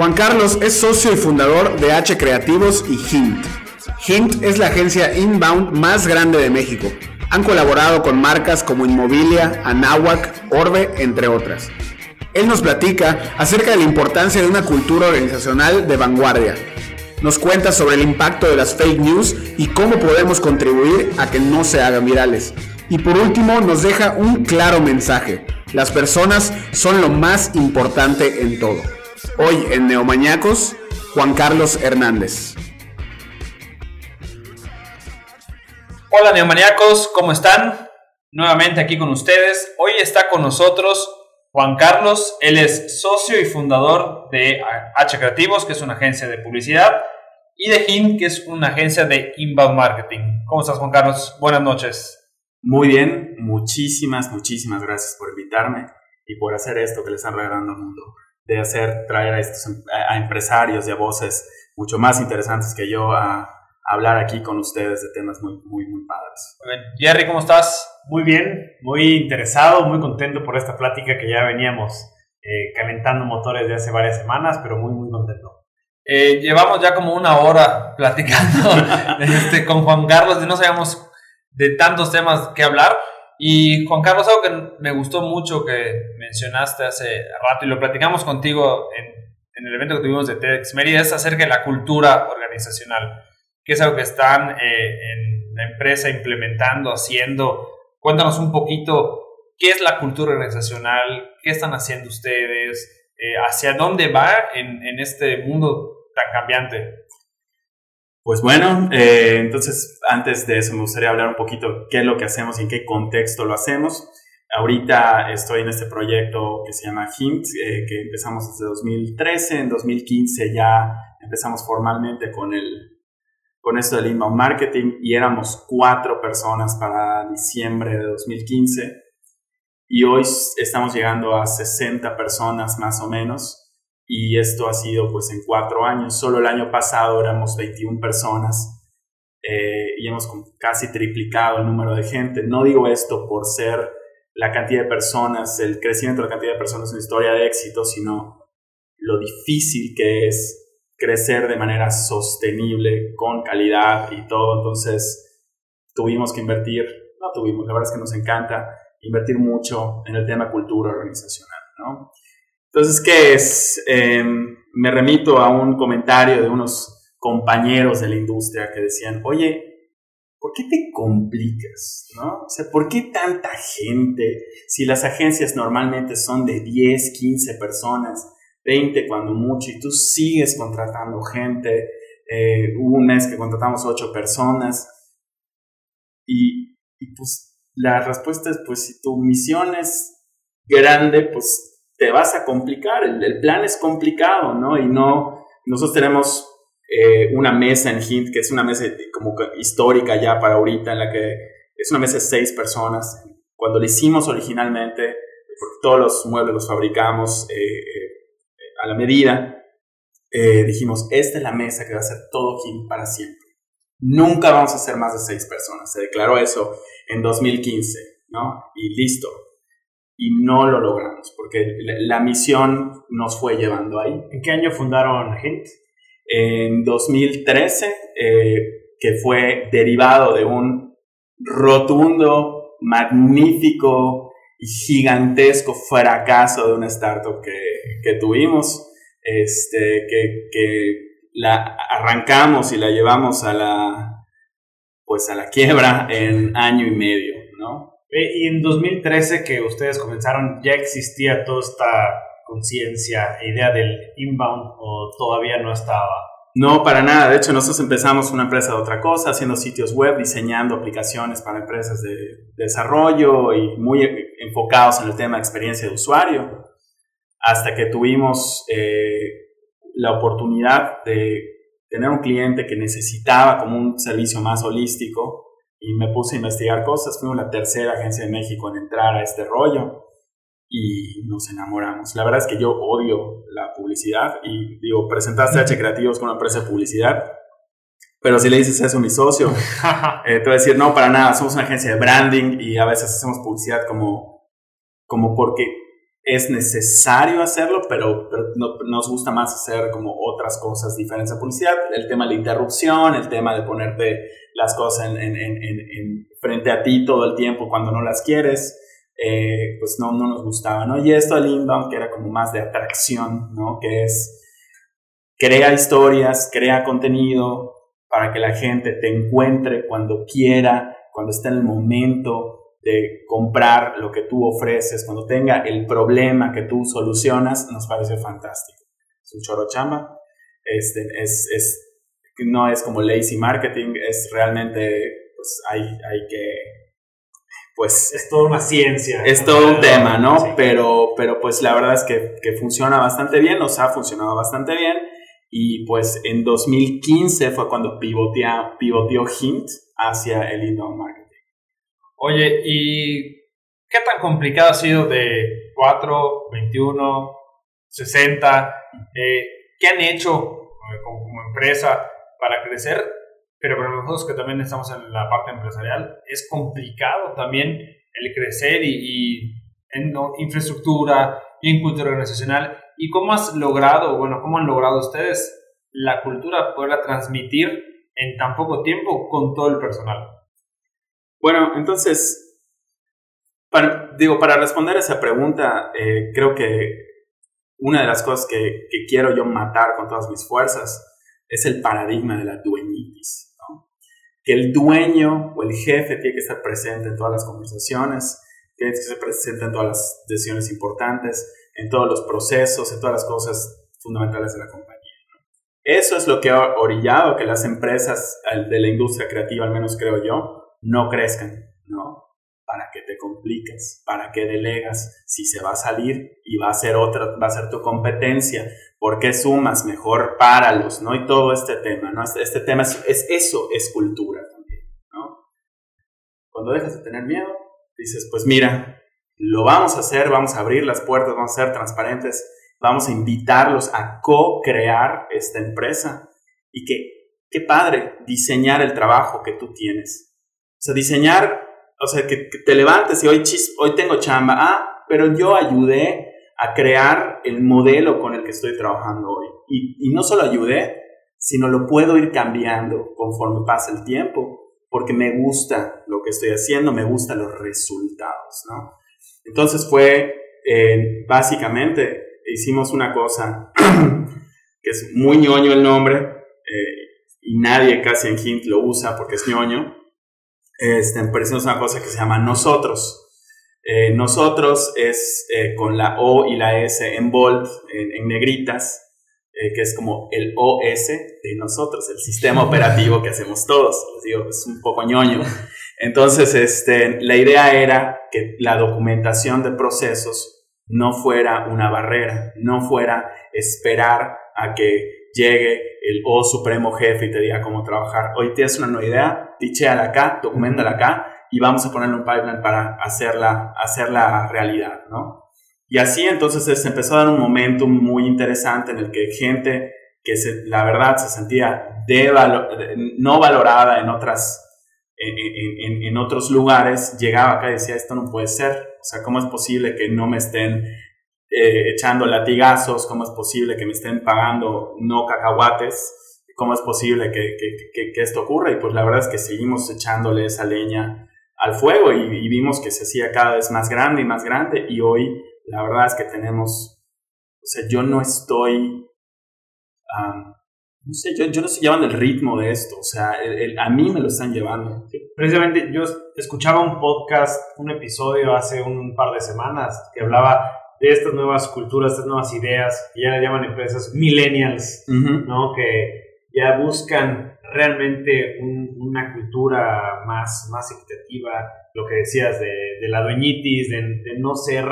Juan Carlos es socio y fundador de H Creativos y Hint. Hint es la agencia inbound más grande de México. Han colaborado con marcas como Inmobilia, Anáhuac, Orbe, entre otras. Él nos platica acerca de la importancia de una cultura organizacional de vanguardia. Nos cuenta sobre el impacto de las fake news y cómo podemos contribuir a que no se hagan virales. Y por último nos deja un claro mensaje. Las personas son lo más importante en todo. Hoy en Neomañacos, Juan Carlos Hernández. Hola Neomaníacos, ¿cómo están? Nuevamente aquí con ustedes. Hoy está con nosotros Juan Carlos. Él es socio y fundador de H Creativos, que es una agencia de publicidad, y de HIN, que es una agencia de inbound marketing. ¿Cómo estás, Juan Carlos? Buenas noches. Muy bien, muchísimas, muchísimas gracias por invitarme y por hacer esto que le están regalando al mundo de hacer, traer a estos em, a empresarios y a voces mucho más interesantes que yo a, hablar aquí con ustedes de temas muy, muy, muy padres. Jerry, ¿cómo estás? Muy bien, muy interesado, muy contento por esta plática que ya veníamos eh, calentando motores de hace varias semanas, pero muy, muy contento. Eh, llevamos ya como una hora platicando este, con Juan Carlos y no sabíamos de tantos temas que hablar. Y Juan Carlos, algo que me gustó mucho que mencionaste hace rato y lo platicamos contigo en, el evento que tuvimos de TEDx Mérida es acerca de la cultura organizacional, que es algo que están eh, en la empresa implementando, haciendo. Cuéntanos un poquito qué es la cultura organizacional, qué están haciendo ustedes, eh, hacia dónde va en, en este mundo tan cambiante. Pues bueno, eh, entonces antes de eso me gustaría hablar un poquito qué es lo que hacemos y en qué contexto lo hacemos. Ahorita estoy en este proyecto que se llama Hint, eh, que empezamos desde 2013, en 2015 ya empezamos formalmente con, el, con esto del inbound marketing y éramos cuatro personas para diciembre de 2015 y hoy estamos llegando a 60 personas más o menos y esto ha sido pues en cuatro años. Solo el año pasado éramos 21 personas eh, y hemos casi triplicado el número de gente. No digo esto por ser la cantidad de personas, el crecimiento de la cantidad de personas es una historia de éxito, sino lo difícil que es crecer de manera sostenible, con calidad y todo. Entonces tuvimos que invertir, no tuvimos, la verdad es que nos encanta invertir mucho en el tema cultura organizacional, ¿no? Entonces, ¿qué es? Em, me remito a un comentario de unos compañeros de la industria que decían, oye, ¿por qué te complicas? ¿no? O sea, ¿por qué tanta gente? Si las agencias normalmente son de 10, 15 personas, 20 cuando mucho, y tú sigues contratando gente. Eh, hubo un mes que contratamos 8 personas. Y, y pues la respuesta es, pues si tu misión es grande, pues te vas a complicar, el, plan es complicado, ¿no? Y no, nosotros tenemos eh, una mesa en Hint, que es una mesa como histórica ya para ahorita, en la que es una mesa de seis personas. Cuando lo hicimos originalmente, porque todos los muebles los fabricamos eh, eh, a la medida, dijimos, esta es la mesa que va a ser todo Hint para siempre. Nunca vamos a ser más de seis personas. Se declaró eso en 2015, ¿no? Y listo y no lo logramos porque la, misión nos fue llevando ahí. ¿En qué año fundaron HINT? En 2013, eh, que fue derivado de un rotundo, magnífico y gigantesco fracaso de una startup que, que tuvimos, este, que, que la arrancamos y la llevamos a la, pues a la quiebra en año y medio, ¿no? Eh, y en 2013 que ustedes comenzaron, ¿ya existía toda esta conciencia, idea del inbound o todavía no estaba? No, para nada. De hecho, nosotros empezamos una empresa de otra cosa, haciendo sitios web, diseñando aplicaciones para empresas de, desarrollo y muy enfocados en el tema de experiencia de usuario, hasta que tuvimos eh, la oportunidad de tener un cliente que necesitaba como un servicio más holístico y me puse a investigar cosas. Fuimos la tercera agencia de México en entrar a este rollo y nos enamoramos. La verdad es que yo odio la publicidad y digo, presentaste H Creativos con una empresa de publicidad, pero si le dices eso a mi socio, eh, te va a decir, no, para nada, somos una agencia de branding y a veces hacemos publicidad como, como porque es necesario hacerlo, pero, nos gusta más hacer como otras cosas diferentes a publicidad. El tema de la interrupción, el tema de ponerte las cosas en, frente a ti todo el tiempo cuando no las quieres, eh, pues no, no nos gustaba, ¿no? Y esto del inbound, que era como más de atracción, ¿no? Que es, crea historias, crea contenido para que la gente te encuentre cuando quiera, cuando esté en el momento, de comprar lo que tú ofreces, cuando tenga el problema que tú solucionas, nos parece fantástico. Es un choro chamba. Este, es, es, no es como lazy marketing, es realmente, pues hay, hay que, pues... Es toda una ciencia. Es todo un tema, ¿no? Pero, pero pues la verdad es que, que funciona bastante bien, nos ha funcionado bastante bien. Y pues en 2015 fue cuando pivoteó, pivoteó Hint hacia el inbound marketing. Oye, ¿y qué tan complicado ha sido de 4, 21, 60? ¿Qué han hecho eh, como, empresa para crecer? Pero para nosotros que también estamos en la parte empresarial, es complicado también el crecer y, en infraestructura y en cultura organizacional. ¿Y cómo has logrado, bueno, cómo han logrado ustedes la cultura poderla transmitir en tan poco tiempo con todo el personal? Bueno, entonces, para, digo, para responder a esa pregunta, eh, creo que una de las cosas que, quiero yo matar con todas mis fuerzas es el paradigma de la dueñitis. Que el dueño o el jefe tiene que estar presente en todas las conversaciones, tiene que estar presente en todas las decisiones importantes, en todos los procesos, en todas las cosas fundamentales de la compañía. Eso es lo que ha orillado que las empresas de la industria creativa, al menos creo yo, no crezcan, ¿no? ¿Para que te compliques? ¿Para que delegas? Si se va a salir y va a ser otra, va a ser tu competencia, ¿por qué sumas? Mejor páralos, ¿no? Y todo este tema, ¿no? Este, este tema es, es, eso, es cultura también, ¿no? Cuando dejas de tener miedo, dices, pues mira, lo vamos a hacer, vamos a abrir las puertas, vamos a ser transparentes, vamos a invitarlos a co-crear esta empresa y que, qué padre, diseñar el trabajo que tú tienes o sea, diseñar, o sea, que, te levantes y hoy, hoy tengo chamba. Ah, pero yo ayudé a crear el modelo con el que estoy trabajando hoy. Y, no solo ayudé, sino lo puedo ir cambiando conforme pasa el tiempo, porque me gusta lo que estoy haciendo, me gustan los resultados, ¿no? Entonces fue, eh, básicamente, hicimos una cosa que es muy ñoño el nombre, eh, y nadie casi en Hint lo usa porque es ñoño, este, es una cosa que se llama nosotros. Eh, nosotros es eh, con la O y la S en bold, en, negritas, eh, que es como el OS de nosotros, el sistema operativo que hacemos todos. digo, es un poco ñoño. Entonces, este, la idea era que la documentación de procesos no fuera una barrera, no fuera esperar a que llegue el O supremo jefe y te diga cómo trabajar. Hoy tienes una nueva idea, tichéala acá, documentala acá y vamos a ponerle un pipeline para hacerla, hacerla realidad, ¿no? Y así entonces se empezó a dar un momento muy interesante en el que gente que se, la verdad se sentía de no valorada en otras en, en, otros lugares llegaba acá y decía esto no puede ser o sea cómo es posible que no me estén eh, echando latigazos, cómo es posible que me estén pagando no cacahuates, cómo es posible que, que, que, esto ocurra. Y pues la verdad es que seguimos echándole esa leña al fuego y, vimos que se hacía cada vez más grande y más grande y hoy la verdad es que tenemos, o sea, yo no estoy, no sé, yo, yo, no estoy llevando el ritmo de esto, o sea, a mí me lo están llevando. precisamente yo escuchaba un podcast, un episodio hace un par de semanas que hablaba de estas nuevas culturas, estas nuevas ideas, que ya le llaman empresas millennials, ¿no? Que ya buscan realmente una cultura más, más equitativa, lo que decías de, la dueñitis, de, no ser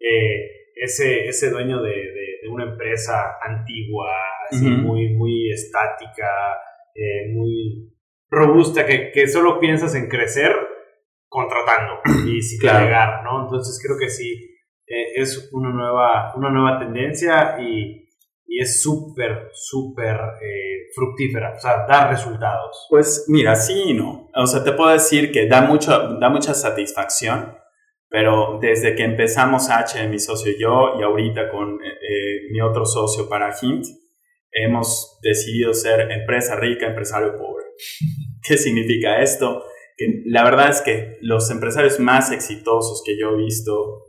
eh, ese, ese dueño de, una empresa antigua, así muy, muy estática, eh, muy robusta, que, que, solo piensas en crecer contratando y sin delegar, ¿no? Entonces creo que sí, eh, es una nueva, una nueva tendencia y, es súper, súper eh, fructífera, o sea, da resultados. Pues mira, sí y no. O sea, te puedo decir que da, mucho, da mucha satisfacción, pero desde que empezamos H, mi socio y yo, y ahorita con eh, eh, mi otro socio para Hint, hemos decidido ser empresa rica, empresario pobre. ¿Qué significa esto? Que la verdad es que los empresarios más exitosos que yo he visto,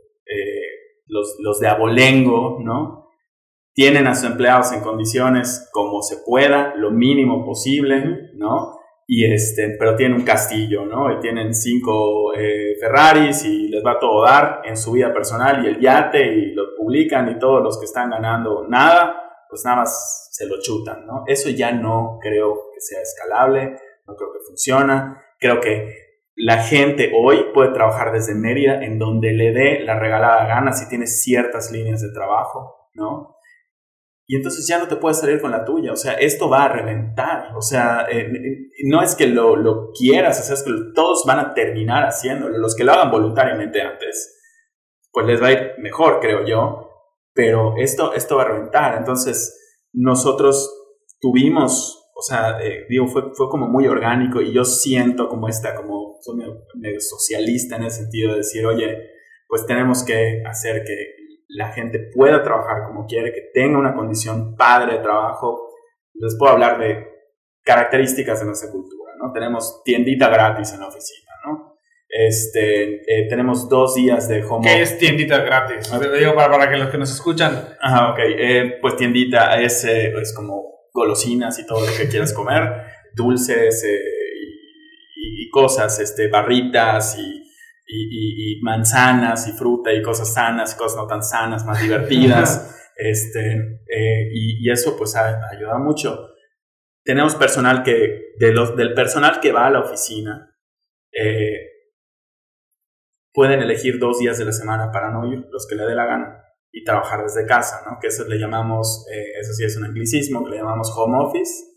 los, los de abolengo, ¿no? Tienen a sus empleados en condiciones como se pueda, lo mínimo posible, ¿no? y este, pero tienen un castillo, ¿no? Y tienen cinco eh, Ferraris y les va a todo dar en su vida personal y el yate y lo publican y todos los que están ganando nada, pues nada más se lo chutan, ¿no? Eso ya no creo que sea escalable, no creo que funciona, creo que la gente hoy puede trabajar desde Mérida en donde le dé la regalada gana si tiene ciertas líneas de trabajo, ¿no? Y entonces ya no te puedes salir con la tuya. O sea, esto va a reventar. O sea, eh, no es que lo, lo quieras, o sea, es que todos van a terminar haciéndolo. Los que lo hagan voluntariamente antes, pues les va a ir mejor, creo yo. Pero esto, esto va a reventar. Entonces, nosotros tuvimos, o sea, eh, digo, fue, fue como muy orgánico y yo siento como esta, como soy medio socialista en el sentido de decir, oye, pues tenemos que hacer que la gente pueda trabajar como quiere, que tenga una condición padre de trabajo. Les puedo hablar de características de nuestra cultura, ¿no? Tenemos tiendita gratis en la oficina, ¿no? Este, eh, tenemos dos días de home ¿Qué es tiendita gratis? Te digo para, para que los que nos escuchan. Ajá, ok. Eh, pues tiendita es, eh, es como golosinas y todo lo que quieras comer, dulces y, y, cosas, este, barritas y y, manzanas y fruta y cosas sanas y cosas no tan sanas, más divertidas. este, eh, y, eso pues ayuda mucho. Tenemos personal que, de los, del personal que va a la oficina, eh, pueden elegir dos días de la semana para no ir, los que le dé la gana, y trabajar desde casa, ¿no? Que eso le llamamos, eh, eso sí es un anglicismo, que le llamamos home office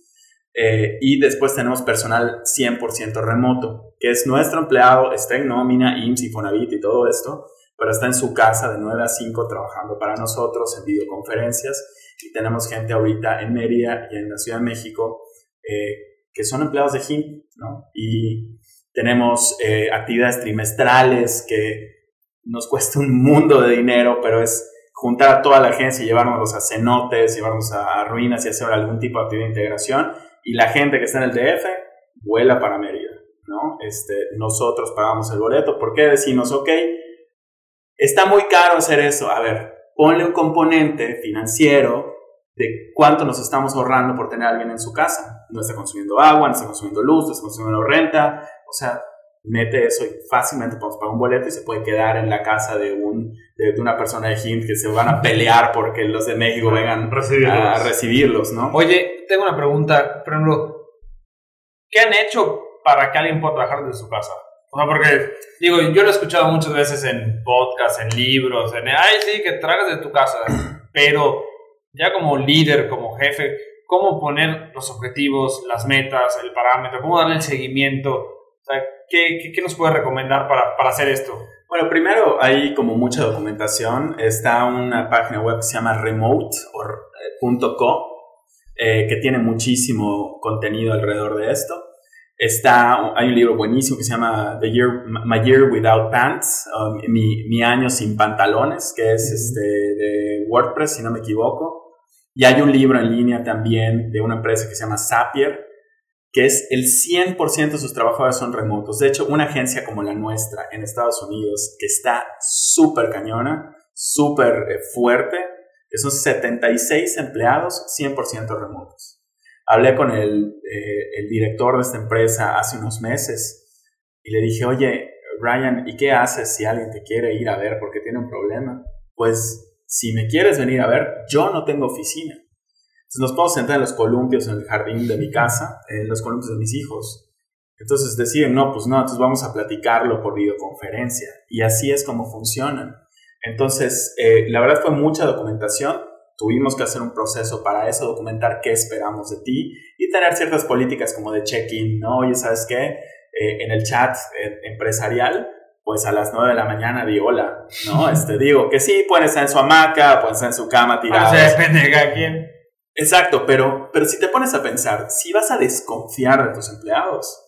eh, y después tenemos personal 100% remoto, que es nuestro empleado, está en nómina, IMSS, Infonavit y todo esto, pero está en su casa de 9 a 5 trabajando para nosotros en videoconferencias. Y tenemos gente ahorita en Mérida y en la Ciudad de México eh, que son empleados de HIM, ¿no? Y tenemos eh, actividades trimestrales que nos cuesta un mundo de dinero, pero es juntar a toda la agencia y llevarnos a cenotes, llevarnos a ruinas y hacer algún tipo de actividad de integración y la gente que está en el DF vuela para Mérida, ¿no? Este, nosotros pagamos el boleto. ¿Por qué decimos, ok, está muy caro hacer eso? A ver, ponle un componente financiero de cuánto nos estamos ahorrando por tener a alguien en su casa. No está consumiendo agua, no está consumiendo luz, no está consumiendo renta. O sea, mete eso y fácilmente podemos pagar un boleto y se puede quedar en la casa de, un, de, una persona de Hint que se van a pelear porque los de México vengan a recibirlos, ¿no? Oye, tengo una pregunta, por ejemplo, ¿qué han hecho para que alguien pueda trabajar desde su casa? O sea, porque, digo, yo lo he escuchado muchas veces en podcasts, en libros, en, ay, sí, que tragas de tu casa, pero ya como líder, como jefe, ¿cómo poner los objetivos, las metas, el parámetro, cómo darle el seguimiento? O sea, ¿qué, qué, nos puede recomendar para, para hacer esto? Bueno, primero hay como mucha documentación. Está una página web que se llama remote.co eh, que tiene muchísimo contenido alrededor de esto. Está, hay un libro buenísimo que se llama The Year, My Year Without Pants, um, mi, mi, año sin pantalones, que es este, de WordPress, si no me equivoco. Y hay un libro en línea también de una empresa que se llama Zapier, que es el 100% de sus trabajadores son remotos. De hecho, una agencia como la nuestra en Estados Unidos, que está súper cañona, súper eh, fuerte, esos 76 empleados 100% remotos. Hablé con el, eh, el, director de esta empresa hace unos meses y le dije, oye, Ryan, ¿y qué haces si alguien te quiere ir a ver porque tiene un problema? Pues si me quieres venir a ver, yo no tengo oficina. Entonces nos podemos sentar en los columpios en el jardín de mi casa, en los columpios de mis hijos. Entonces deciden, no, pues no, entonces vamos a platicarlo por videoconferencia. Y así es como funcionan. Entonces, eh, la verdad fue mucha documentación. Tuvimos que hacer un proceso para eso, documentar qué esperamos de ti y tener ciertas políticas como de check-in, ¿no? Oye, ¿sabes qué? Eh, en el chat eh, empresarial, pues a las 9 de la mañana di hola, ¿no? Este, digo que sí, pueden estar en su hamaca, pueden estar en su cama tirados. O sea, depende de quién. Exacto, pero, pero si te pones a pensar, si vas a desconfiar de tus empleados,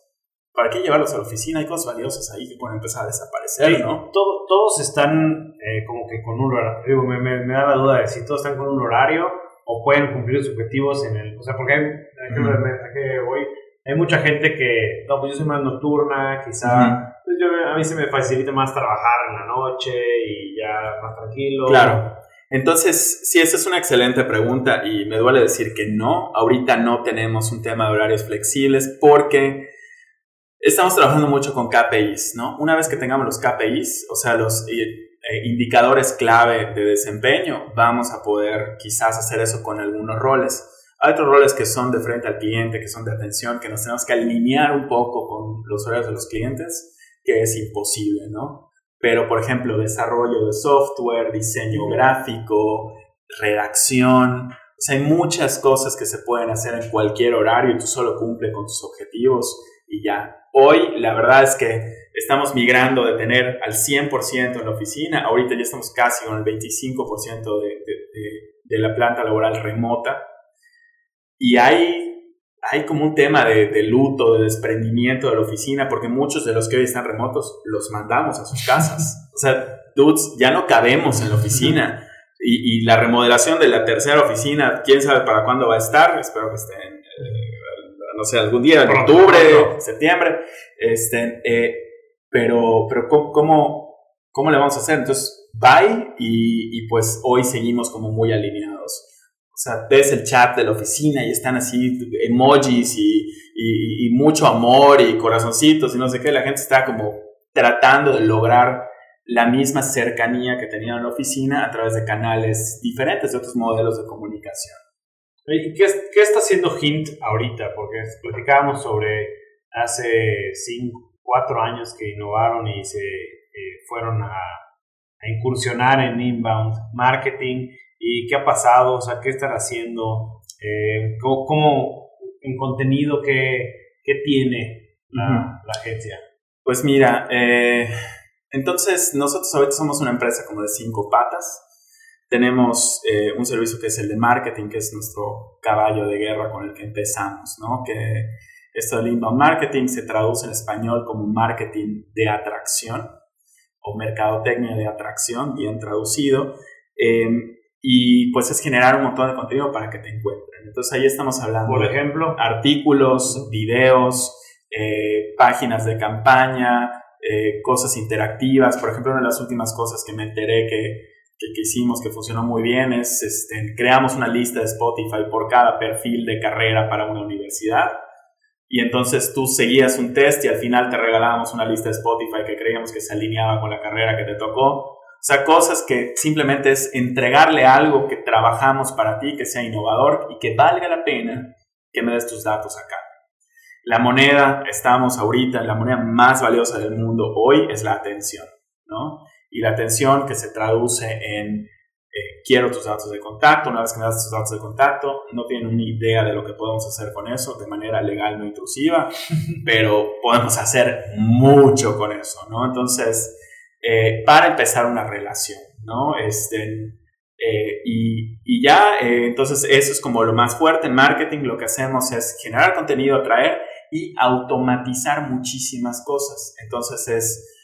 ¿para qué llevarlos a la oficina? Hay cosas valiosas ahí que pueden empezar a desaparecer, ¿no? todos están eh, como que con un horario. me, me, da la duda de si todos están con un horario o pueden cumplir sus objetivos en el. O sea, porque hay, hay, hay mucha gente que, no, pues yo soy más nocturna, quizá. pues yo, a mí se me facilita más trabajar en la noche y ya más tranquilo. Claro. Entonces, sí, esa es una excelente pregunta y me duele decir que no. Ahorita no tenemos un tema de horarios flexibles porque estamos trabajando mucho con KPIs, ¿no? Una vez que tengamos los KPIs, o sea, los eh, indicadores clave de desempeño, vamos a poder quizás hacer eso con algunos roles. Hay otros roles que son de frente al cliente, que son de atención, que nos tenemos que alinear un poco con los horarios de los clientes, que es imposible, ¿no? Pero, por ejemplo, desarrollo de software, diseño gráfico, redacción, o sea, hay muchas cosas que se pueden hacer en cualquier horario y tú solo cumple con tus objetivos y ya. Hoy, la verdad es que estamos migrando de tener al 100% en la oficina, ahorita ya estamos casi con el 25% de, de, de, la planta laboral remota. Y hay, hay como un tema de, luto, de desprendimiento de la oficina, porque muchos de los que hoy están remotos los mandamos a sus casas. O sea, dudes, ya no cabemos en la oficina. Y, y la remodelación de la tercera oficina, quién sabe para cuándo va a estar, espero que esté en, no sé, algún día, en octubre, septiembre, este, eh, pero, pero ¿cómo, ¿cómo, le vamos a hacer? Entonces, bye y, y, pues hoy seguimos como muy alineados. O sea, ves el chat de la oficina y están así emojis y, y, y mucho amor y corazoncitos y no sé qué, la gente está como tratando de lograr la misma cercanía que tenían en la oficina a través de canales diferentes, de otros modelos de comunicación. ¿Y qué, qué, está haciendo Hint ahorita? Porque platicábamos sobre hace 5, 4 años que innovaron y se eh, fueron a, a, incursionar en inbound marketing. ¿Y qué ha pasado? O sea, ¿qué están haciendo? Eh, ¿cómo, en contenido, qué, qué tiene la, la, agencia? Pues mira, eh, entonces nosotros ahorita somos una empresa como de cinco patas. Tenemos eh, un servicio que es el de marketing, que es nuestro caballo de guerra con el que empezamos, ¿no? Que esto del inbound marketing se traduce en español como marketing de atracción o mercadotecnia de atracción, bien traducido. Em, y pues es generar un montón de contenido para que te encuentren. Entonces ahí estamos hablando Por ejemplo, artículos, videos, eh, páginas de campaña, eh, cosas interactivas. Por ejemplo, una de las últimas cosas que me enteré que que, hicimos que funcionó muy bien es, este, creamos una lista de Spotify por cada perfil de carrera para una universidad. Y entonces tú seguías un test y al final te regalábamos una lista de Spotify que creíamos que se alineaba con la carrera que te tocó. O sea, cosas que simplemente es entregarle algo que trabajamos para ti, que sea innovador y que valga la pena que me des tus datos acá. La moneda, estamos ahorita, la moneda más valiosa del mundo hoy es la atención, ¿no? y la atención que se traduce en eh, quiero tus datos de contacto, una vez que me das tus datos de contacto, no tienen ni idea de lo que podemos hacer con eso de manera legal no intrusiva, pero podemos hacer mucho con eso, ¿no? Entonces, eh, para empezar una relación, ¿no? Este, eh, y, y, ya, entonces eso es como lo más fuerte en marketing, lo que hacemos es generar contenido, atraer y automatizar muchísimas cosas. Entonces es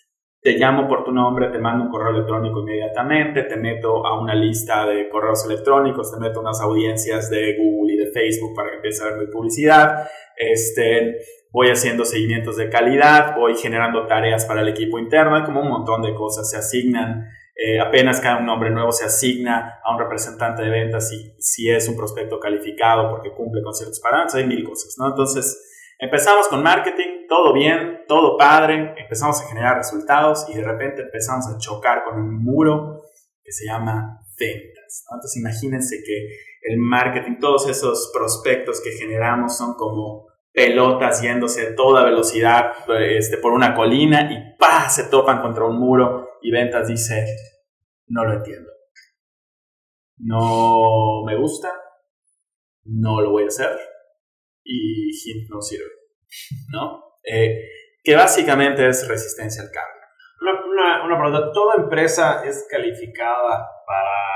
te llamo por tu nombre, te mando un correo electrónico inmediatamente, te meto a una lista de correos electrónicos, te meto unas audiencias de Google y de Facebook para que empieces a ver mi publicidad, este, voy haciendo seguimientos de calidad, voy generando tareas para el equipo interno, como un montón de cosas se asignan. Eh, apenas cada un nombre nuevo se asigna a un representante de ventas si, si es un prospecto calificado porque cumple con ciertos parámetros, hay mil cosas, ¿no? Entonces, Empezamos con marketing, todo bien, todo padre, empezamos a generar resultados y de repente empezamos a chocar con un muro que se llama ventas. Entonces imagínense que el marketing, todos esos prospectos que generamos son como pelotas yéndose a toda velocidad este, por una colina y ¡pah! se topan contra un muro y ventas dice, no lo entiendo. No me gusta, no lo voy a hacer y Hint no sirve, ¿no? Eh, que básicamente es resistencia al cambio. Una, una, pregunta, ¿toda empresa es calificada para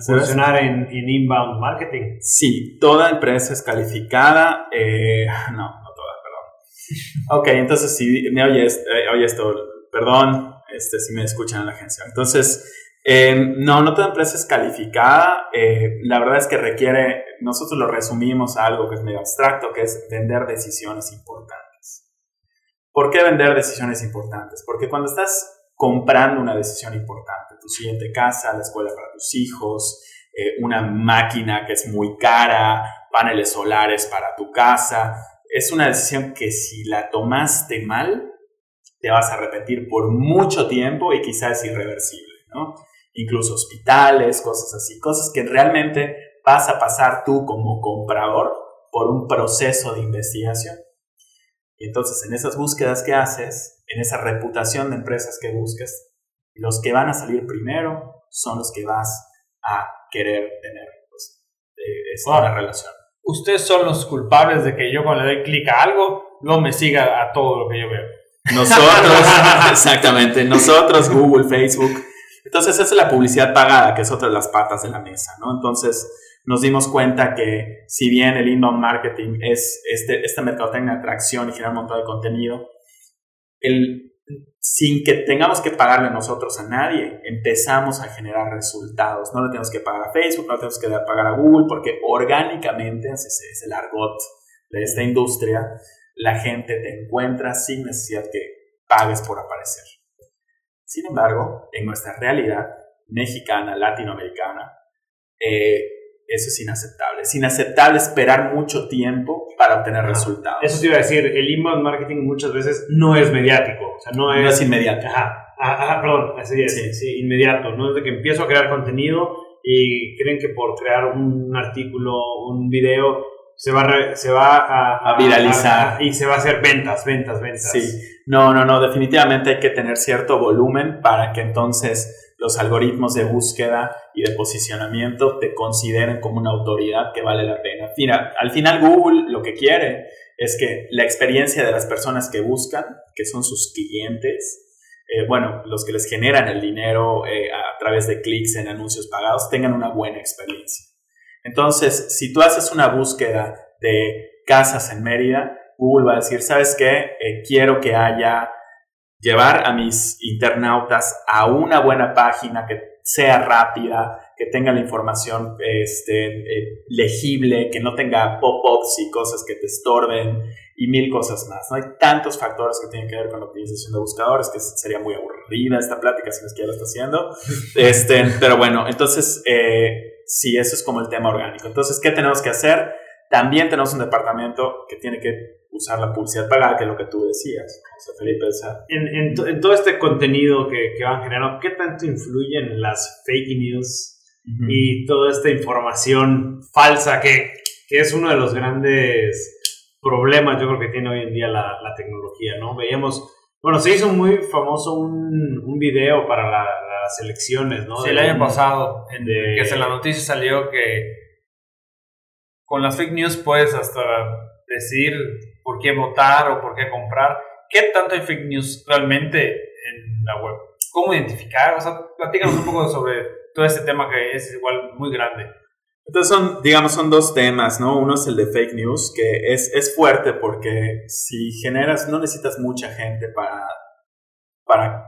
funcionar en, en, inbound marketing? Sí, toda empresa es calificada, eh, no, no toda, perdón. Ok, entonces si me oyes, eh, oye esto, perdón, este, si me escuchan en la agencia. Entonces, eh, no, no toda empresa es calificada. Eh, la verdad es que requiere, nosotros lo resumimos a algo que es medio abstracto, que es vender decisiones importantes. ¿Por qué vender decisiones importantes? Porque cuando estás comprando una decisión importante, tu siguiente casa, la escuela para tus hijos, eh, una máquina que es muy cara, paneles solares para tu casa, es una decisión que si la tomaste mal, te vas a arrepentir por mucho tiempo y quizás es irreversible, ¿no? Incluso hospitales, cosas así, cosas que realmente vas a pasar tú como comprador por un proceso de investigación. Y entonces en esas búsquedas que haces, en esa reputación de empresas que busques, los que van a salir primero son los que vas a querer tener pues, esta relación. Ustedes son los culpables de que yo cuando le doy clic a algo, no me siga a todo lo que yo veo. Nosotros, exactamente, nosotros, Google, Facebook. Entonces, esa es la publicidad pagada, que es otra de las patas de la mesa, ¿no? Entonces, nos dimos cuenta que si bien el inbound marketing es este, esta mercadotecnia de atracción y generar un montón de contenido, el, sin que tengamos que pagarle nosotros a nadie, empezamos a generar resultados. No le tenemos que pagar a Facebook, no le tenemos que pagar a Google, porque orgánicamente, ese es el argot de esta industria, la gente te encuentra sin necesidad que pagues por aparecer. Sin embargo, en nuestra realidad mexicana, latinoamericana, eh, eso es inaceptable. Es inaceptable esperar mucho tiempo para obtener resultados. Eso te iba a decir, el inbound marketing muchas veces no es mediático. O sea, no es, no es inmediato. Ajá, ajá perdón, así es, sí. sí, inmediato. No es de que empiezo a crear contenido y creen que por crear un artículo, un video, se va, se va a, a viralizar. y se va a hacer ventas, ventas, ventas. Sí, no, no, no, definitivamente hay que tener cierto volumen para que entonces los algoritmos de búsqueda y de posicionamiento te consideren como una autoridad que vale la pena. Mira, al final Google lo que quiere es que la experiencia de las personas que buscan, que son sus clientes, eh, bueno, los que les generan el dinero eh, a través de clics en anuncios pagados, tengan una buena experiencia. Entonces, si tú haces una búsqueda de casas en Mérida, Google va a decir, ¿sabes qué? Eh, quiero que haya, llevar a mis internautas a una buena página que sea rápida, que tenga la información este, eh, legible, que no tenga pop-ups y cosas que te estorben y mil cosas más. ¿no? Hay tantos factores que tienen que ver con la optimización de buscadores que sería muy aburrida esta plática si es que ya lo está haciendo. Este, pero bueno, entonces... Eh, sí, eso es como el tema orgánico. Entonces, ¿qué tenemos que hacer? También tenemos un departamento que tiene que usar la publicidad pagada, que es lo que tú decías, Felipe. en, en, todo este contenido que, que van generando, ¿qué tanto influyen las fake news y toda esta información falsa que, que, es uno de los grandes problemas, yo creo que tiene hoy en día la, la tecnología, ¿no? Veíamos, bueno, se hizo muy famoso un, un video para la, las elecciones, ¿no? Sí, el año pasado, en, que en la noticia salió que con las fake news puedes hasta decidir por qué votar o por qué comprar. ¿Qué tanto hay fake news realmente en la web? ¿Cómo identificar? O sea, platícanos un poco sobre todo este tema que es igual muy grande. Entonces son, digamos, son dos temas, ¿no? Uno es el de fake news, que es, es fuerte porque si generas, no necesitas mucha gente para, para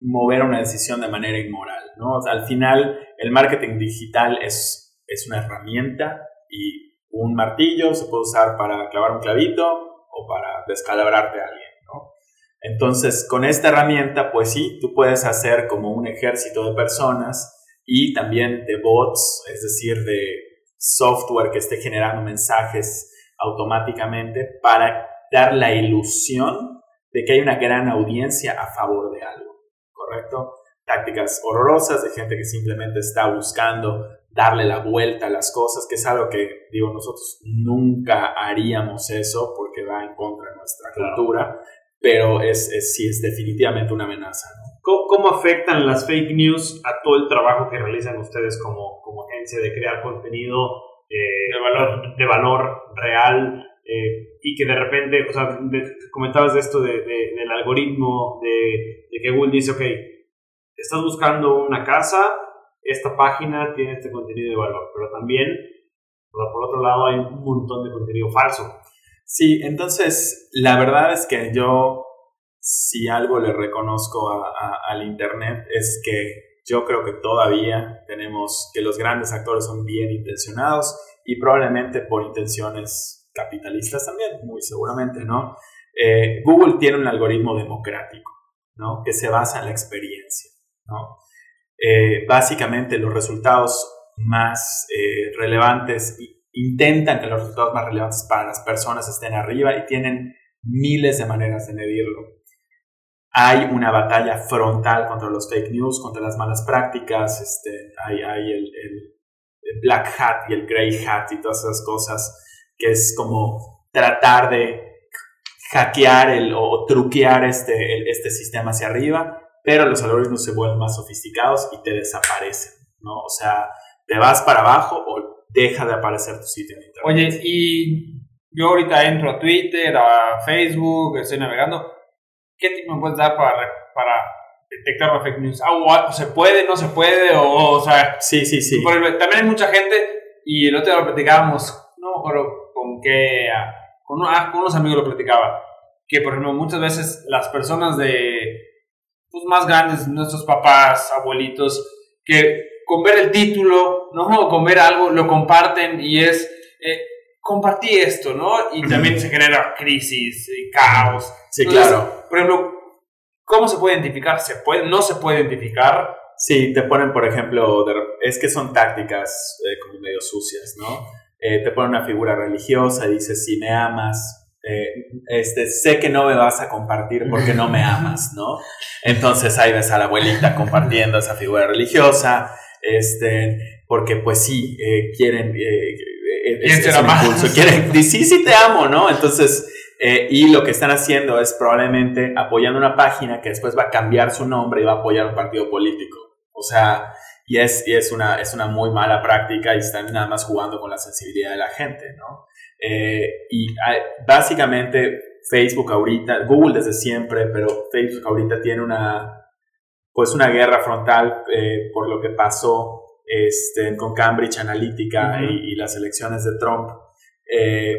mover una decisión de manera inmoral. ¿no? al final, el marketing digital es, es una herramienta y un martillo se puede usar para clavar un clavito o para descalabrarte a alguien. ¿no? Entonces, con esta herramienta, pues sí, tú puedes hacer como un ejército de personas y también de bots, es decir, de software que esté generando mensajes automáticamente para dar la ilusión de que hay una gran audiencia a favor de algo. ¿correcto? Tácticas horrorosas de gente que simplemente está buscando darle la vuelta a las cosas, que es algo que, digo, nosotros nunca haríamos eso porque va en contra de nuestra cultura, pero es, es, sí es definitivamente una amenaza. ¿Cómo, afectan las fake news a todo el trabajo que realizan ustedes como, como agencia de crear contenido eh, de, valor, de valor real eh, y que de repente, o sea, comentabas de esto de, del algoritmo, de, que Google dice, ok, estás buscando una casa, esta página tiene este contenido de valor, pero también, por otro lado, hay un montón de contenido falso. Sí, entonces la verdad es que yo, si algo le reconozco al Internet, es que yo creo que todavía tenemos que los grandes actores son bien intencionados y probablemente por intenciones capitalistas también, muy seguramente, ¿no? Eh, Google tiene un algoritmo democrático, ¿no? Que se basa en la experiencia, ¿no? Eh, básicamente los resultados más eh, relevantes intentan que los resultados más relevantes para las personas estén arriba y tienen miles de maneras de medirlo. Hay una batalla frontal contra los fake news, contra las malas prácticas, este, hay, hay el, el, black hat y el gray hat y todas esas cosas, que es como tratar de hackear el, o truquear este, este sistema hacia arriba, pero los algoritmos se vuelven más sofisticados y te desaparecen, ¿no? O sea, te vas para abajo o deja de aparecer tu sitio en internet. Oye, y yo ahorita entro a Twitter, a Facebook, estoy navegando. ¿Qué tip me puedes dar para, para detectar la fake news? Ah, ¿Se puede, no se puede? O, o sea, sí, sí, sí. también hay mucha gente, y el otro día lo platicábamos, no me acuerdo con qué, ah, con, ah, con unos amigos lo platicaba, que por ejemplo muchas veces las personas de pues, más grandes, nuestros papás, abuelitos, que con ver el título, ¿no? con ver algo, lo comparten y es, eh, compartí esto, ¿no? Y también se genera crisis, y caos. Sí, claro. Por ejemplo, ¿cómo se puede identificar? ¿Se puede, no se puede identificar? Sí, te ponen, por ejemplo, es que son tácticas eh, como medio sucias, ¿no? Eh, te ponen una figura religiosa dices, si me amas, eh, este, sé que no me vas a compartir porque no me amas, ¿no? Entonces ahí ves a la abuelita compartiendo esa figura religiosa, este, porque pues sí, eh, quieren, eh, es, es un impulso, quieren, sí, sí te amo, ¿no? Entonces, y lo que están haciendo es probablemente apoyando una página que después va a cambiar su nombre y va a apoyar un partido político. O sea, y es, y es, una, es una muy mala práctica y están nada más jugando con la sensibilidad de la gente, ¿no? Eh, y básicamente Facebook ahorita, Google desde siempre, pero Facebook ahorita tiene una, pues una guerra frontal eh, por lo que pasó este, con Cambridge Analytica y, las elecciones de Trump, eh,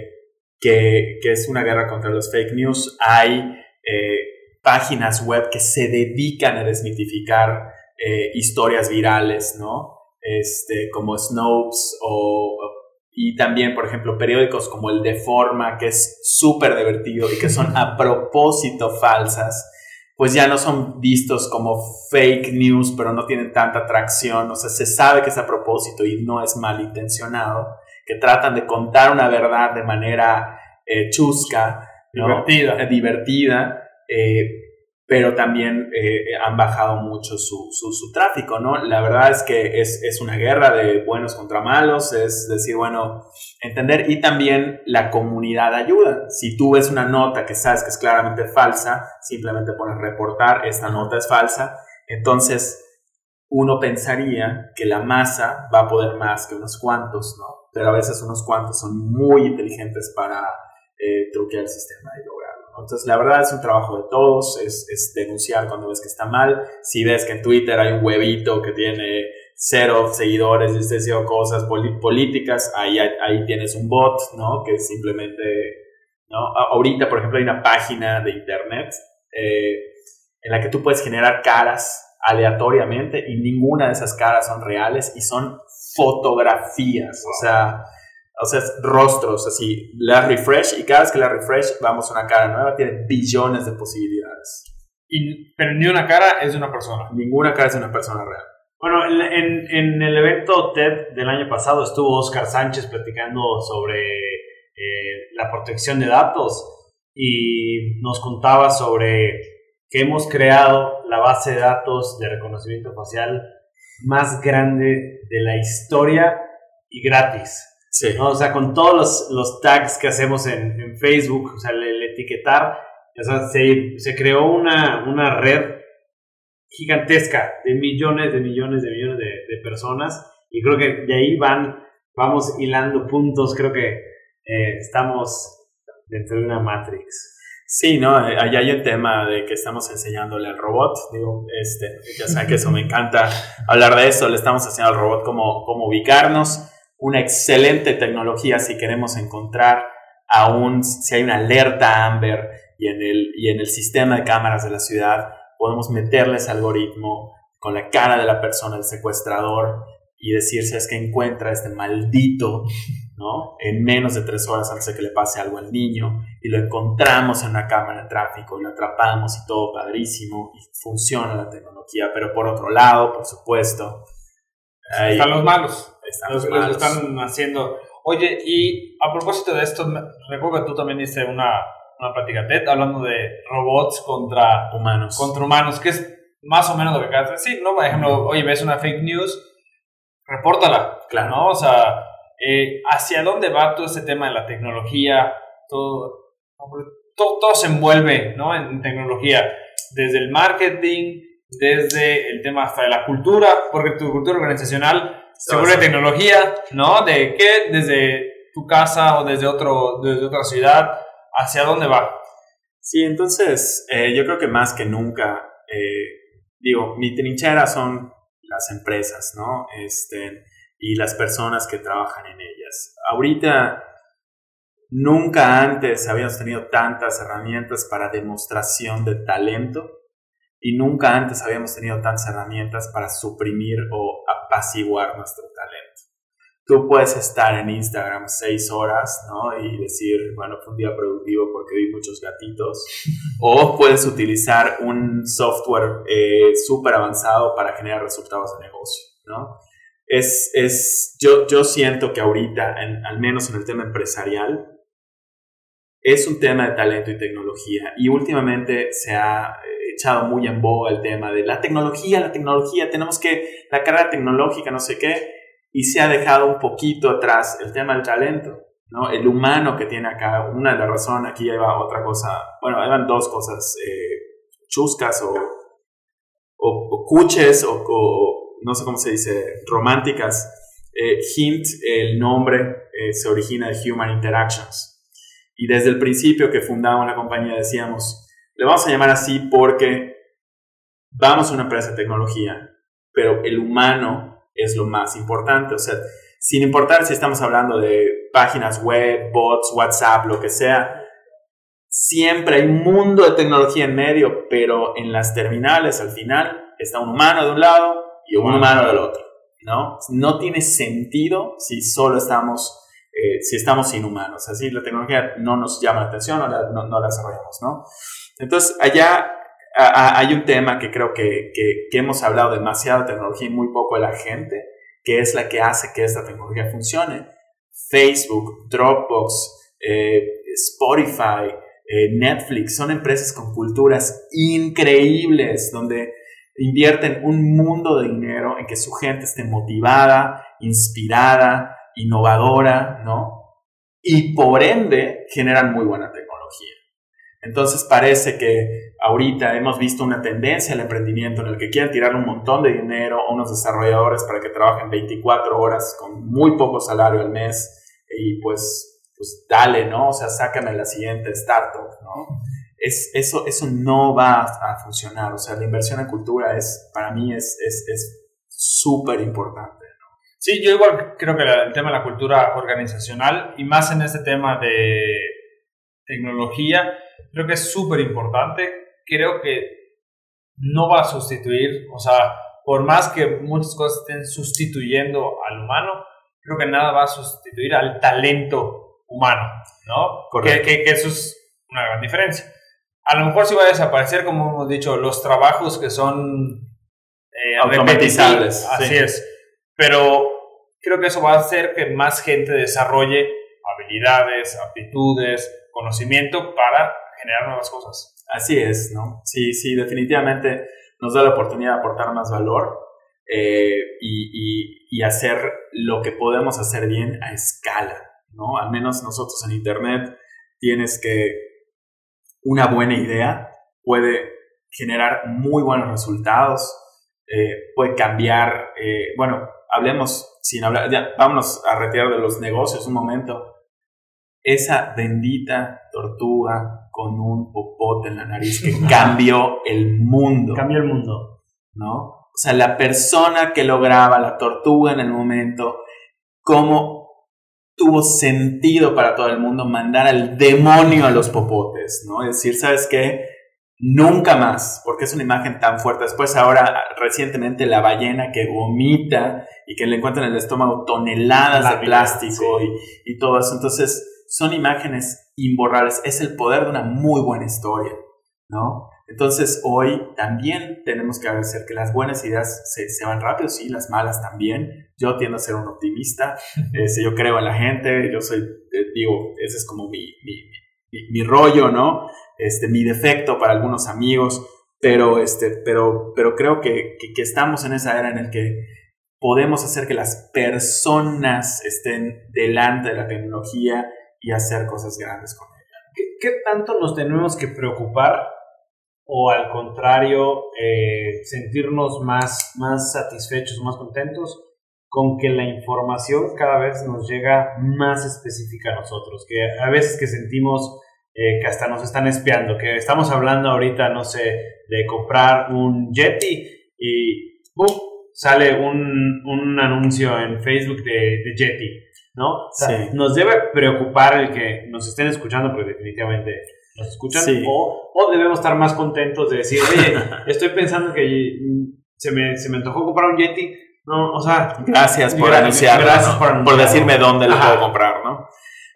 que, que, es una guerra contra los fake news. Hay páginas web que se dedican a desmitificar historias virales, ¿no? Este, como Snopes o y también, por ejemplo, periódicos como el de Forma, que es súper divertido y que son a propósito falsas, pues ya no son vistos como fake news, pero no tienen tanta atracción. O sea, se sabe que es a propósito y no es malintencionado, que tratan de contar una verdad de manera eh, chusca, divertida. Eh, divertida eh, pero también eh, han bajado mucho su, su, tráfico, ¿no? La verdad es que es, es, una guerra de buenos contra malos, es decir, bueno, entender y también la comunidad ayuda. Si tú ves una nota que sabes que es claramente falsa, simplemente pones reportar, esta nota es falsa, entonces uno pensaría que la masa va a poder más que unos cuantos, ¿no? Pero a veces unos cuantos son muy inteligentes para eh, truquear el sistema y Entonces, la verdad es un trabajo de todos, es, denunciar cuando ves que está mal. Si ves que en Twitter hay un huevito que tiene cero seguidores y está haciendo cosas políticas, ahí, ahí tienes un bot, ¿no? Que simplemente, ¿no? Ahorita, por ejemplo, hay una página de internet eh, en la que tú puedes generar caras aleatoriamente y ninguna de esas caras son reales y son fotografías, o sea o sea, rostros, así, la refresh y cada vez que la refresh vamos a una cara nueva, tiene billones de posibilidades. Y, pero ni una cara es de una persona. Ninguna cara es de una persona real. Bueno, en, en el evento TED del año pasado estuvo Oscar Sánchez platicando sobre eh, la protección de datos y nos contaba sobre que hemos creado la base de datos de reconocimiento facial más grande de la historia y gratis. O sea, con todos los, los tags que hacemos en, en, Facebook, o sea, el, etiquetar, o sea, se, se, creó una, una red gigantesca de millones, de millones, de millones de, de, personas. Y creo que de ahí van, vamos hilando puntos. Creo que eh, estamos dentro de una Matrix. Sí, ¿no? Allá hay un tema de que estamos enseñándole al robot. Digo, este, ya saben que eso me encanta hablar de eso. Le estamos enseñando al robot cómo, cómo ubicarnos una excelente tecnología si queremos encontrar aún si hay una alerta Amber y en el, y en el sistema de cámaras de la ciudad, podemos meterle ese algoritmo con la cara de la persona, el secuestrador, y decirse es que encuentra a este maldito, ¿no? En menos de tres horas antes de que le pase algo al niño, y lo encontramos en una cámara de tráfico, y lo atrapamos y todo padrísimo, y funciona la tecnología, pero por otro lado, por supuesto... están los malos. Están los, malos. están haciendo. Oye, y a propósito de esto, recuerdo que tú también diste una, una plática TED hablando de robots contra humanos. Contra humanos, que es más o menos lo que acabas de decir, ¿no? Por ejemplo, oye, ves una fake news, repórtala, claro. ¿no? O sea, eh, ¿hacia dónde va todo ese tema de la tecnología? Todo, todo, todo se envuelve, ¿no? En tecnología, desde el marketing, desde el tema hasta de la cultura, porque tu cultura organizacional se vuelve tecnología, ¿no? ¿De qué? Desde tu casa o desde, otro, desde otra ciudad, ¿hacia dónde va? Sí, entonces eh, yo creo que más que nunca, eh, digo, mi trinchera son las empresas, ¿no? Este, y las personas que trabajan en ellas. Ahorita, nunca antes habíamos tenido tantas herramientas para demostración de talento y nunca antes habíamos tenido tantas herramientas para suprimir o apaciguar nuestro talento. Tú puedes estar en Instagram seis horas, ¿no? Y decir, bueno, fue un día productivo porque vi muchos gatitos. o puedes utilizar un software eh, súper avanzado para generar resultados de negocio, ¿no? Es, es, yo, yo siento que ahorita, al menos en el tema empresarial, es un tema de talento y tecnología. Y últimamente se ha echado muy en boga el tema de la tecnología, la tecnología, tenemos que, la carrera tecnológica, no sé qué, y se ha dejado un poquito atrás el tema del talento, ¿no? El humano que tiene acá, una de las razones, aquí lleva otra cosa, bueno, eran dos cosas eh, chuscas o, o, cuches o, no sé cómo se dice, románticas. Eh, hint, el nombre eh, se origina de Human Interactions. Y desde el principio que fundamos la compañía decíamos, le vamos a llamar así porque vamos a una empresa de tecnología, pero el humano es lo más importante. O sea, sin importar si estamos hablando de páginas web, bots, WhatsApp, lo que sea, siempre hay un mundo de tecnología en medio, pero en las terminales al final está un humano de un lado y un humano del otro. ¿no? no tiene sentido si solo estamos eh, si estamos inhumanos. Así la tecnología no nos llama la atención, no la, no, la desarrollamos, ¿no? Entonces, allá hay un tema que creo que, que, hemos hablado demasiado de tecnología y muy poco de la gente, que es la que hace que esta tecnología funcione. Facebook, Dropbox, eh, Spotify, eh, Netflix, son empresas con culturas increíbles, donde invierten un mundo de dinero en que su gente esté motivada, inspirada, innovadora, ¿no? Y por ende generan muy buena tecnología. Entonces parece que ahorita hemos visto una tendencia al emprendimiento en el que quieren tirar un montón de dinero a unos desarrolladores para que trabajen 24 horas con muy poco salario al mes y pues, pues dale, ¿no? O sea, sácame la siguiente startup, ¿no? Es, eso, eso no va a funcionar. O sea, la inversión en cultura es, para mí es súper es, importante. Sí, yo igual creo que el tema de la cultura organizacional y más en este tema de tecnología, creo que es súper importante. Creo que no va a sustituir, o sea, por más que muchas cosas estén sustituyendo al humano, creo que nada va a sustituir al talento humano, ¿no? Que, que, eso es una gran diferencia. A lo mejor sí va a desaparecer, como hemos dicho, los trabajos que son eh, automatizables. Así es. Pero creo que eso va a hacer que más gente desarrolle habilidades, aptitudes, conocimiento para generar nuevas cosas. Así es, ¿no? Sí, sí, definitivamente nos da la oportunidad de aportar más valor eh, y, y, hacer lo que podemos hacer bien a escala, ¿no? Al menos nosotros en Internet tienes que una buena idea puede generar muy buenos resultados, eh, puede cambiar, eh, bueno, hablemos sin hablar, ya, vámonos a retirar de los negocios un momento. Esa bendita tortuga con un popote en la nariz que cambió el mundo. Cambió el mundo. ¿No? O sea, la persona que lograba la tortuga en el momento, cómo tuvo sentido para todo el mundo mandar al demonio a los popotes, ¿no? Es decir, ¿sabes qué? Nunca más, porque es una imagen tan fuerte. Después ahora, recientemente, la ballena que vomita y que le encuentran en el estómago toneladas de plástico y, y todo eso. Entonces, son imágenes imborrables. Es el poder de una muy buena historia, ¿no? Entonces hoy también tenemos que agradecer que las buenas ideas se, van rápido, sí, las malas también. Yo tiendo a ser un optimista, este, yo creo en la gente, yo soy, eh, digo, ese es como mi, mi, mi, rollo, ¿no? Este, mi defecto para algunos amigos, pero, este, pero, pero creo que, que, estamos en esa era en la que podemos hacer que las personas estén delante de la tecnología y hacer cosas grandes con ella. ¿Qué, tanto nos tenemos que preocupar o al contrario eh, sentirnos más, más satisfechos, más contentos con que la información cada vez nos llega más específica a nosotros, que a veces que sentimos eh, que hasta nos están espiando, que estamos hablando ahorita, no sé, de comprar un Yeti y ¡pum! sale un, un anuncio en Facebook de, de ¿no? Nos debe preocupar el que nos estén escuchando, porque definitivamente nos escuchan, o, o, debemos estar más contentos de decir, oye, estoy pensando que se me, se me antojó comprar un Yeti, no, o sea... Gracias por anunciar, gracias por, decirme dónde lo puedo comprar, ¿no?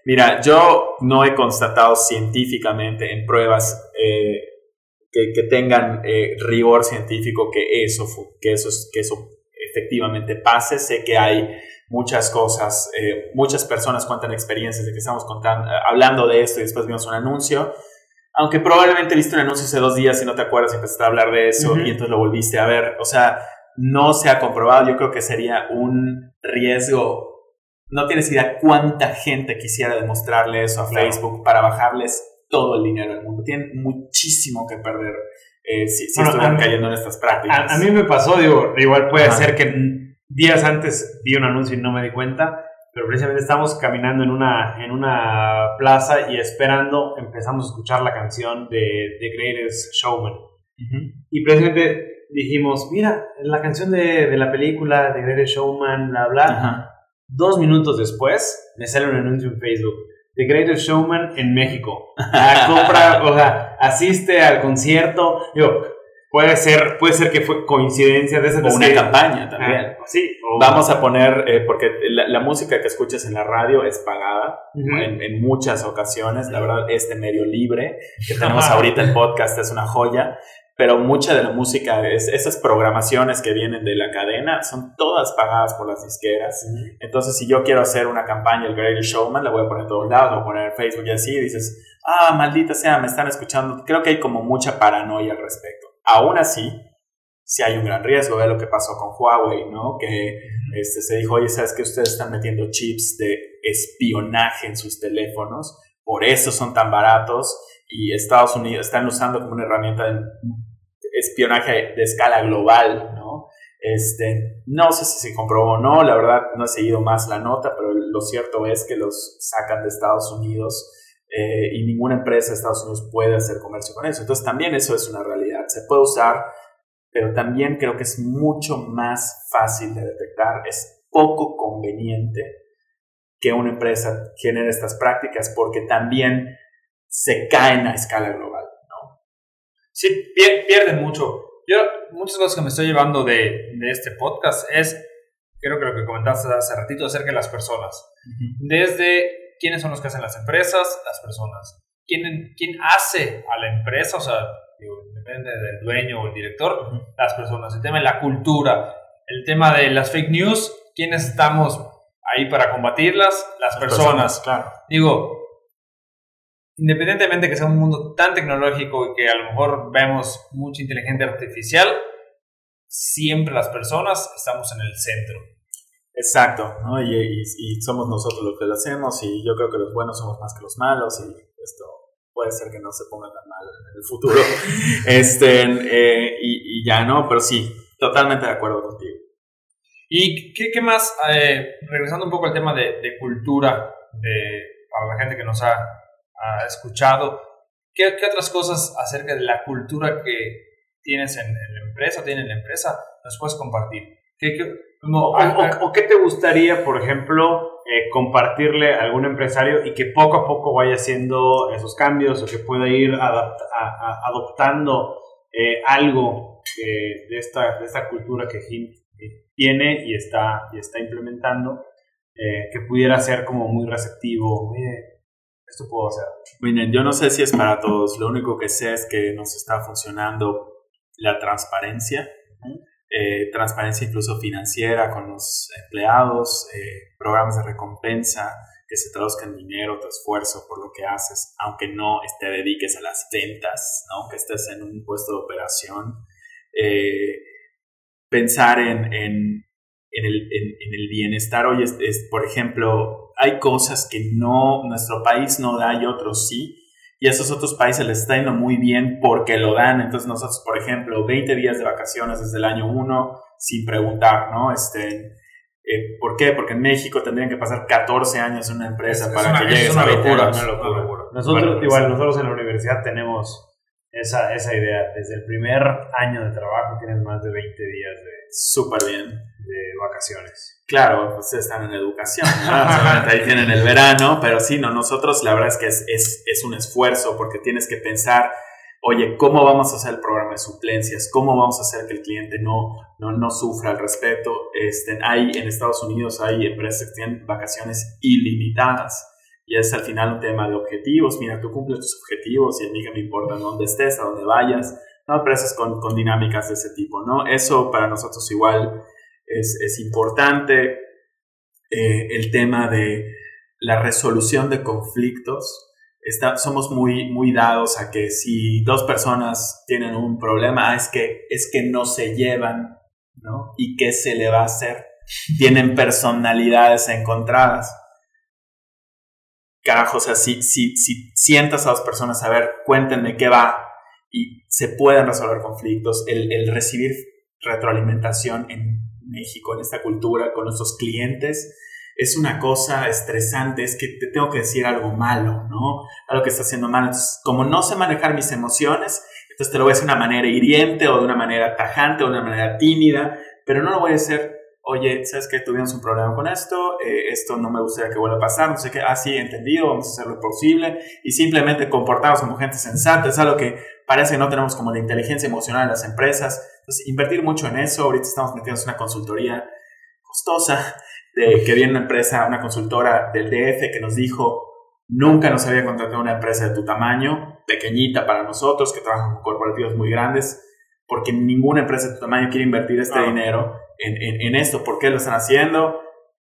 Mira, yo no he constatado científicamente en pruebas eh, que, que, tengan eh, rigor científico que eso, que, eso, que eso efectivamente pase. Sé que hay muchas cosas, eh, muchas personas cuentan experiencias de que estamos contando, hablando de esto y después vimos un anuncio aunque probablemente viste un anuncio hace dos días y no te acuerdas y empezaste a hablar de eso y entonces lo volviste a ver. O sea, no se ha comprobado. Yo creo que sería un riesgo. No tienes idea cuánta gente quisiera demostrarle eso a Facebook para bajarles todo el dinero del mundo. Tienen muchísimo que perder eh, si, estuvieran cayendo en estas prácticas. A, mí me pasó, digo, igual puede ser que días antes vi un anuncio y no me di cuenta pero precisamente estamos caminando en una, en una plaza y esperando, empezamos a escuchar la canción de The Greatest Showman. Y precisamente dijimos, mira, la canción de, de, la película The Greatest Showman, bla, bla. Dos minutos después me sale un anuncio en Facebook. The Greatest Showman en México. compra, o sea, asiste al concierto. Digo, Puede ser, puede ser que fue coincidencia de esa O una campaña también. Ah, sí. Vamos a poner, eh, porque la, música que escuchas en la radio es pagada en, muchas ocasiones. La verdad, este medio libre que tenemos ahorita el podcast es una joya. Pero mucha de la música, es, esas programaciones que vienen de la cadena, son todas pagadas por las disqueras. Entonces, si yo quiero hacer una campaña, el Greatest Showman, la voy a poner en todos lados, la voy a poner en Facebook y así, y dices, ah, maldita sea, me están escuchando. Creo que hay como mucha paranoia al respecto. Aún así, si hay un gran riesgo. Ve lo que pasó con Huawei, ¿no? Que este, se dijo, oye, ¿sabes que ustedes están metiendo chips de espionaje en sus teléfonos? Por eso son tan baratos y Estados Unidos están usando como una herramienta de espionaje de escala global, ¿no? Este, no sé si se comprobó o no, la verdad no he seguido más la nota, pero lo cierto es que los sacan de Estados Unidos eh, y ninguna empresa de Estados Unidos puede hacer comercio con eso. Entonces también eso es una realidad. Se puede usar, pero también creo que es mucho más fácil de detectar. Es poco conveniente que una empresa genere estas prácticas porque también se caen a escala global. ¿no? Sí, pierden mucho. Yo, muchas cosas que me estoy llevando de, de este podcast es, creo que lo que comentaste hace ratito, acerca de las personas. Desde quiénes son los que hacen las empresas, las personas. ¿Quién, quién hace a la empresa? O sea, depende del dueño o el director, las personas. El tema de la cultura, el tema de las fake news, ¿quiénes estamos ahí para combatirlas? Las, personas. Claro. Digo, independientemente que sea un mundo tan tecnológico y que a lo mejor vemos mucha inteligencia artificial, siempre las personas estamos en el centro. Exacto, ¿no? Y, somos nosotros los que lo hacemos y yo creo que los buenos somos más que los malos y esto puede ser que no se ponga tan mal en el futuro. este, eh, y, ya no, pero sí, totalmente de acuerdo contigo. ¿Y qué, qué más, eh, regresando un poco al tema de, de, cultura, de, para la gente que nos ha, ha escuchado, ¿qué, ¿qué, otras cosas acerca de la cultura que tienes en, en la empresa, tiene en la empresa, nos puedes compartir? ¿Qué, qué o, qué te gustaría, por ejemplo, eh, compartirle a algún empresario y que poco a poco vaya haciendo esos cambios o que pueda ir adoptando eh, algo de, esta, de esta cultura que Hint tiene y está, y está implementando, que pudiera ser como muy receptivo. esto puedo hacer. Miren, yo no sé si es para todos, lo único que sé es que nos está funcionando la transparencia eh, transparencia incluso financiera con los empleados, eh, programas de recompensa que se traduzcan en dinero, tu esfuerzo por lo que haces, aunque no te dediques a las ventas, aunque estés en un puesto de operación. Eh, pensar en, en, en, el, en, el, bienestar hoy es, es, por ejemplo, hay cosas que no nuestro país no da y otros sí y a esos otros países les está yendo muy bien porque lo dan. Entonces nosotros, por ejemplo, 20 días de vacaciones desde el año 1 sin preguntar, ¿no? Este, eh, ¿Por qué? Porque en México tendrían que pasar 14 años en una empresa para que llegue es una locura, una locura. Nosotros, igual, nosotros en la universidad tenemos esa, esa idea. Desde el primer año de trabajo tienes más de 20 días de... Súper bien. De vacaciones. Claro, ustedes están en educación, ahí tienen el verano, pero sí, no, nosotros la verdad es que es, es, es, un esfuerzo porque tienes que pensar, oye, ¿cómo vamos a hacer el programa de suplencias? ¿Cómo vamos a hacer que el cliente no, no, no sufra al respecto? Este, hay, en Estados Unidos hay empresas que tienen vacaciones ilimitadas y es al final un tema de objetivos. Mira, tú cumples tus objetivos y a mí que me importa dónde estés, a dónde vayas, ¿no? Empresas con, con dinámicas de ese tipo, ¿no? Eso para nosotros igual es, es importante. Eh, el tema de la resolución de conflictos. Está, somos muy, muy dados a que si dos personas tienen un problema, es que, es que no se llevan, ¿no? ¿Y qué se le va a hacer? Tienen personalidades encontradas carajo, o sea, si, si, si sientas a dos personas a ver, cuéntenme qué va y se pueden resolver conflictos, el, el recibir retroalimentación en México, en esta cultura, con nuestros clientes, es una cosa estresante, es que te tengo que decir algo malo, ¿no? Algo que está haciendo mal. Entonces, como no sé manejar mis emociones, entonces te lo voy a decir de una manera hiriente o de una manera tajante o de una manera tímida, pero no lo voy a hacer oye, ¿sabes que tuvimos un problema con esto? Eh, esto no me gustaría que vuelva a pasar, no sé qué, ah, sí, entendido, vamos a hacer lo posible y simplemente comportarnos como gente sensata, es algo que parece que no tenemos como la inteligencia emocional en las empresas, entonces invertir mucho en eso, ahorita estamos metiendo en una consultoría costosa, de que viene una empresa, una consultora del DF que nos dijo, nunca nos había contratado una empresa de tu tamaño, pequeñita para nosotros, que trabaja con corporativos muy grandes, porque ninguna empresa de tu tamaño quiere invertir este ah. dinero en, en, esto. ¿Por qué lo están haciendo?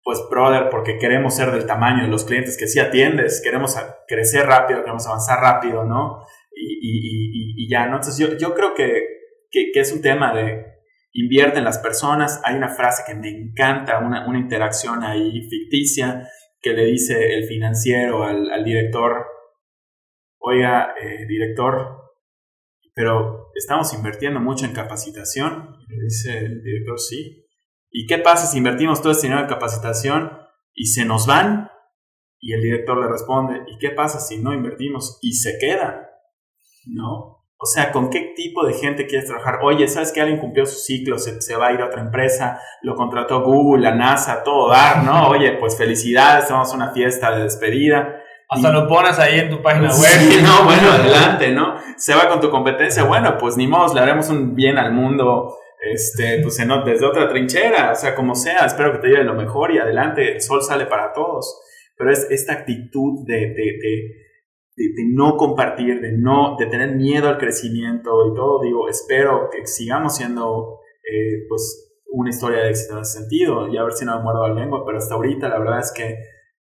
Pues, brother, porque queremos ser del tamaño de los clientes que sí atiendes, queremos crecer rápido, queremos avanzar rápido, ¿no? Y, y, y, ya, ¿no? Entonces, yo, yo creo que, que, que, es un tema de invierte en las personas. Hay una frase que me encanta, una, una interacción ahí ficticia que le dice el financiero al, al director, oiga, eh, director, pero estamos invirtiendo mucho en capacitación. Le dice el director, sí. ¿Y qué pasa si invertimos todo este dinero en capacitación y se nos van? Y el director le responde, ¿y qué pasa si no invertimos y se quedan? ¿No? O sea, ¿con qué tipo de gente quieres trabajar? Oye, ¿sabes que alguien cumplió su ciclo, se, se, va a ir a otra empresa, lo contrató Google, la NASA, todo ¿no? Oye, pues felicidades, tenemos una fiesta de despedida. Hasta lo pones ahí en tu página web. Sí, no, bueno, adelante, ¿no? Se va con tu competencia, bueno, pues ni modo, le haremos un bien al mundo, este, pues en, desde otra trinchera, o sea, como sea, espero que te lleve lo mejor y adelante, el sol sale para todos. Pero es esta actitud de, de, de, de no compartir, de no, de tener miedo al crecimiento y todo, digo, espero que sigamos siendo, eh, pues, una historia de éxito en ese sentido, y a ver si no me muerdo la lengua, pero hasta ahorita la verdad es que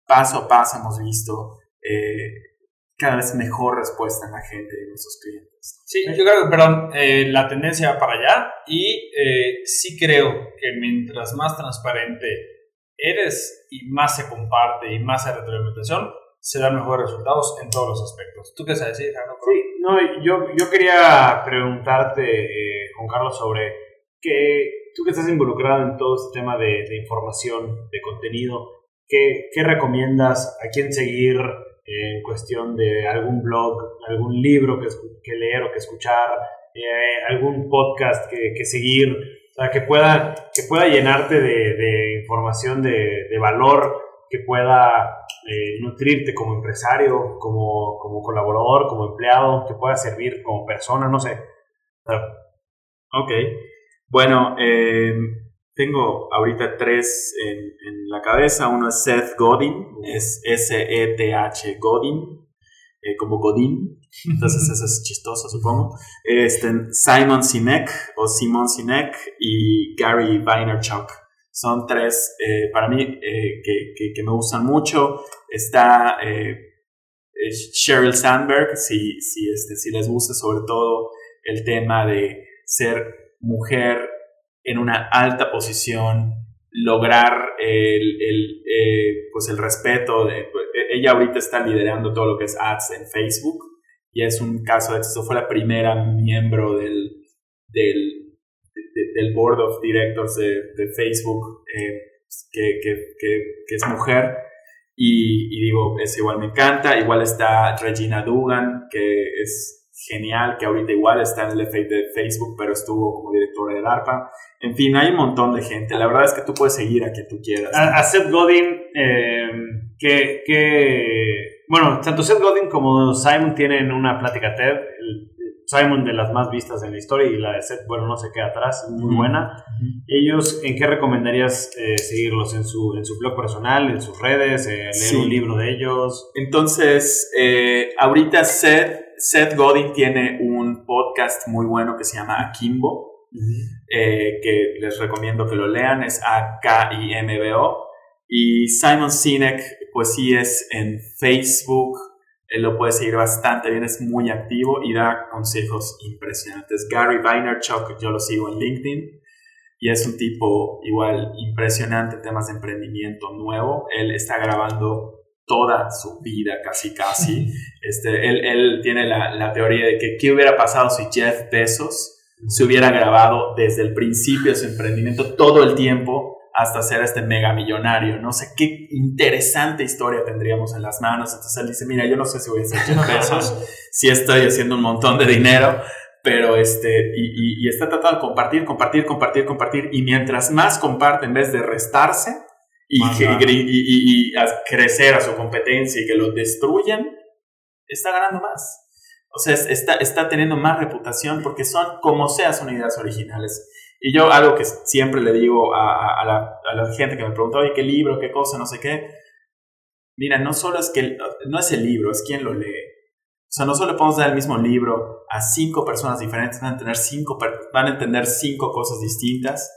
paso a paso hemos visto eh, cada vez mejor respuesta en la gente y en nuestros clientes. Sí, yo creo que, perdón, eh, la tendencia va para allá y eh, sí creo que mientras más transparente eres y más se comparte y más se retroalimentación, se dan mejores resultados en todos los aspectos. ¿Tú qué sabes decir, Sí, no, yo, yo quería preguntarte, Juan Carlos, sobre que tú que estás involucrado en todo este tema de, de información, de contenido, ¿qué, ¿qué recomiendas? ¿A quién seguir? En cuestión de algún blog, algún libro que, leer o que escuchar, eh, algún podcast que, que, seguir, o sea, que pueda, que pueda llenarte de, de información de, de, valor que pueda eh, nutrirte como empresario, como, como colaborador, como empleado, que pueda servir como persona, no sé. Ok. Bueno, eh, tengo ahorita tres en, la cabeza. Uno es Seth Godin, es S-E-T-H Godin, eh, como Godin. Entonces eso es chistoso, supongo. Este, Simon Sinek o Simon Sinek y Gary Vaynerchuk. Son tres, eh, para mí, eh, que, me gustan mucho. Está Sheryl Sandberg, si, si, este, si les gusta sobre todo el tema de ser mujer en una alta posición, lograr el, el pues el respeto. De, ella ahorita está liderando todo lo que es ads en Facebook y es un caso de éxito. Fue la primera miembro del, del, del Board of Directors de, de Facebook eh, que, que, que, es mujer. Y, y, digo, es igual me encanta. Igual está Regina Dugan, que es genial, que ahorita igual está en el efecto de Facebook, pero estuvo como directora de DARPA. En fin, hay un montón de gente. La verdad es que tú puedes seguir a quien tú quieras. A, Seth Godin, eh, que, que, bueno, tanto Seth Godin como Simon tienen una plática TED. Simon de las más vistas en la historia y la de Seth, bueno, no se queda atrás, muy buena. ¿Ellos en qué recomendarías eh, seguirlos? ¿En su, ¿En su blog personal, en sus redes, eh, leer un libro de ellos? Entonces, eh, ahorita Seth, Seth Godin tiene un podcast muy bueno que se llama Akimbo, que les recomiendo que lo lean, es A-K-I-M-B-O. Y Simon Sinek, pues sí es en Facebook, él lo puede seguir bastante bien, es muy activo y da consejos impresionantes. Gary Vaynerchuk, yo lo sigo en LinkedIn y es un tipo igual impresionante temas de emprendimiento nuevo. Él está grabando toda su vida, casi casi. Este, él, él tiene la, la, teoría de que qué hubiera pasado si Jeff Bezos se hubiera grabado desde el principio de su emprendimiento todo el tiempo hasta ser este mega millonario. No sé qué interesante historia tendríamos en las manos. Entonces él dice, mira, yo no sé si voy a hacer 100 pesos, si estoy haciendo un montón de dinero, pero este, y, está tratando de compartir, compartir, compartir, compartir. Y mientras más comparte en vez de restarse y, y, crecer a su competencia y que lo destruyan, está ganando más. O sea, está, está teniendo más reputación porque son, como sea, son ideas originales. Y yo algo que siempre le digo a, la, gente que me pregunta, oye, ¿qué libro, qué cosa, no sé qué? Mira, no solo es que, no es el libro, es quien lo lee. O sea, no solo podemos dar el mismo libro a cinco personas diferentes, van a, tener cinco, van a entender cinco cosas distintas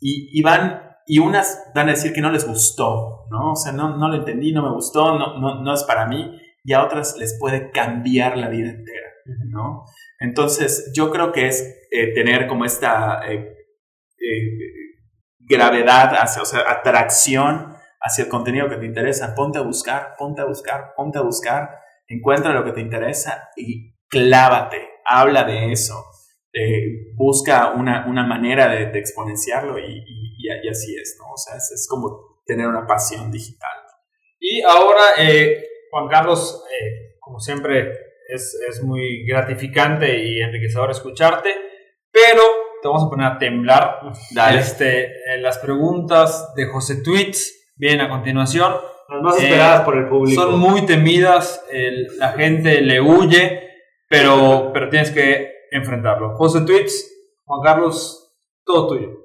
y, y, van, y unas van a decir que no les gustó, ¿no? O sea, no, no lo entendí, no me gustó, no, no, no es para mí, y a otras les puede cambiar la vida entera, ¿no? Entonces, yo creo que es eh, tener como esta eh, eh, gravedad, hacia, o sea, atracción hacia el contenido que te interesa. Ponte a buscar, ponte a buscar, ponte a buscar, encuentra lo que te interesa y clávate, habla de eso. busca una, manera de, exponenciarlo y, y, así es, ¿no? O sea, es, como tener una pasión digital. Y ahora, Juan Carlos, como siempre, es, muy gratificante y enriquecedor escucharte, pero te vamos a poner a temblar. Dale. Este, eh, las preguntas de José Tweets vienen a continuación. Las más esperadas por el público. Son muy temidas, la gente le huye, pero, pero tienes que enfrentarlo. José Tweets, Juan Carlos, todo tuyo.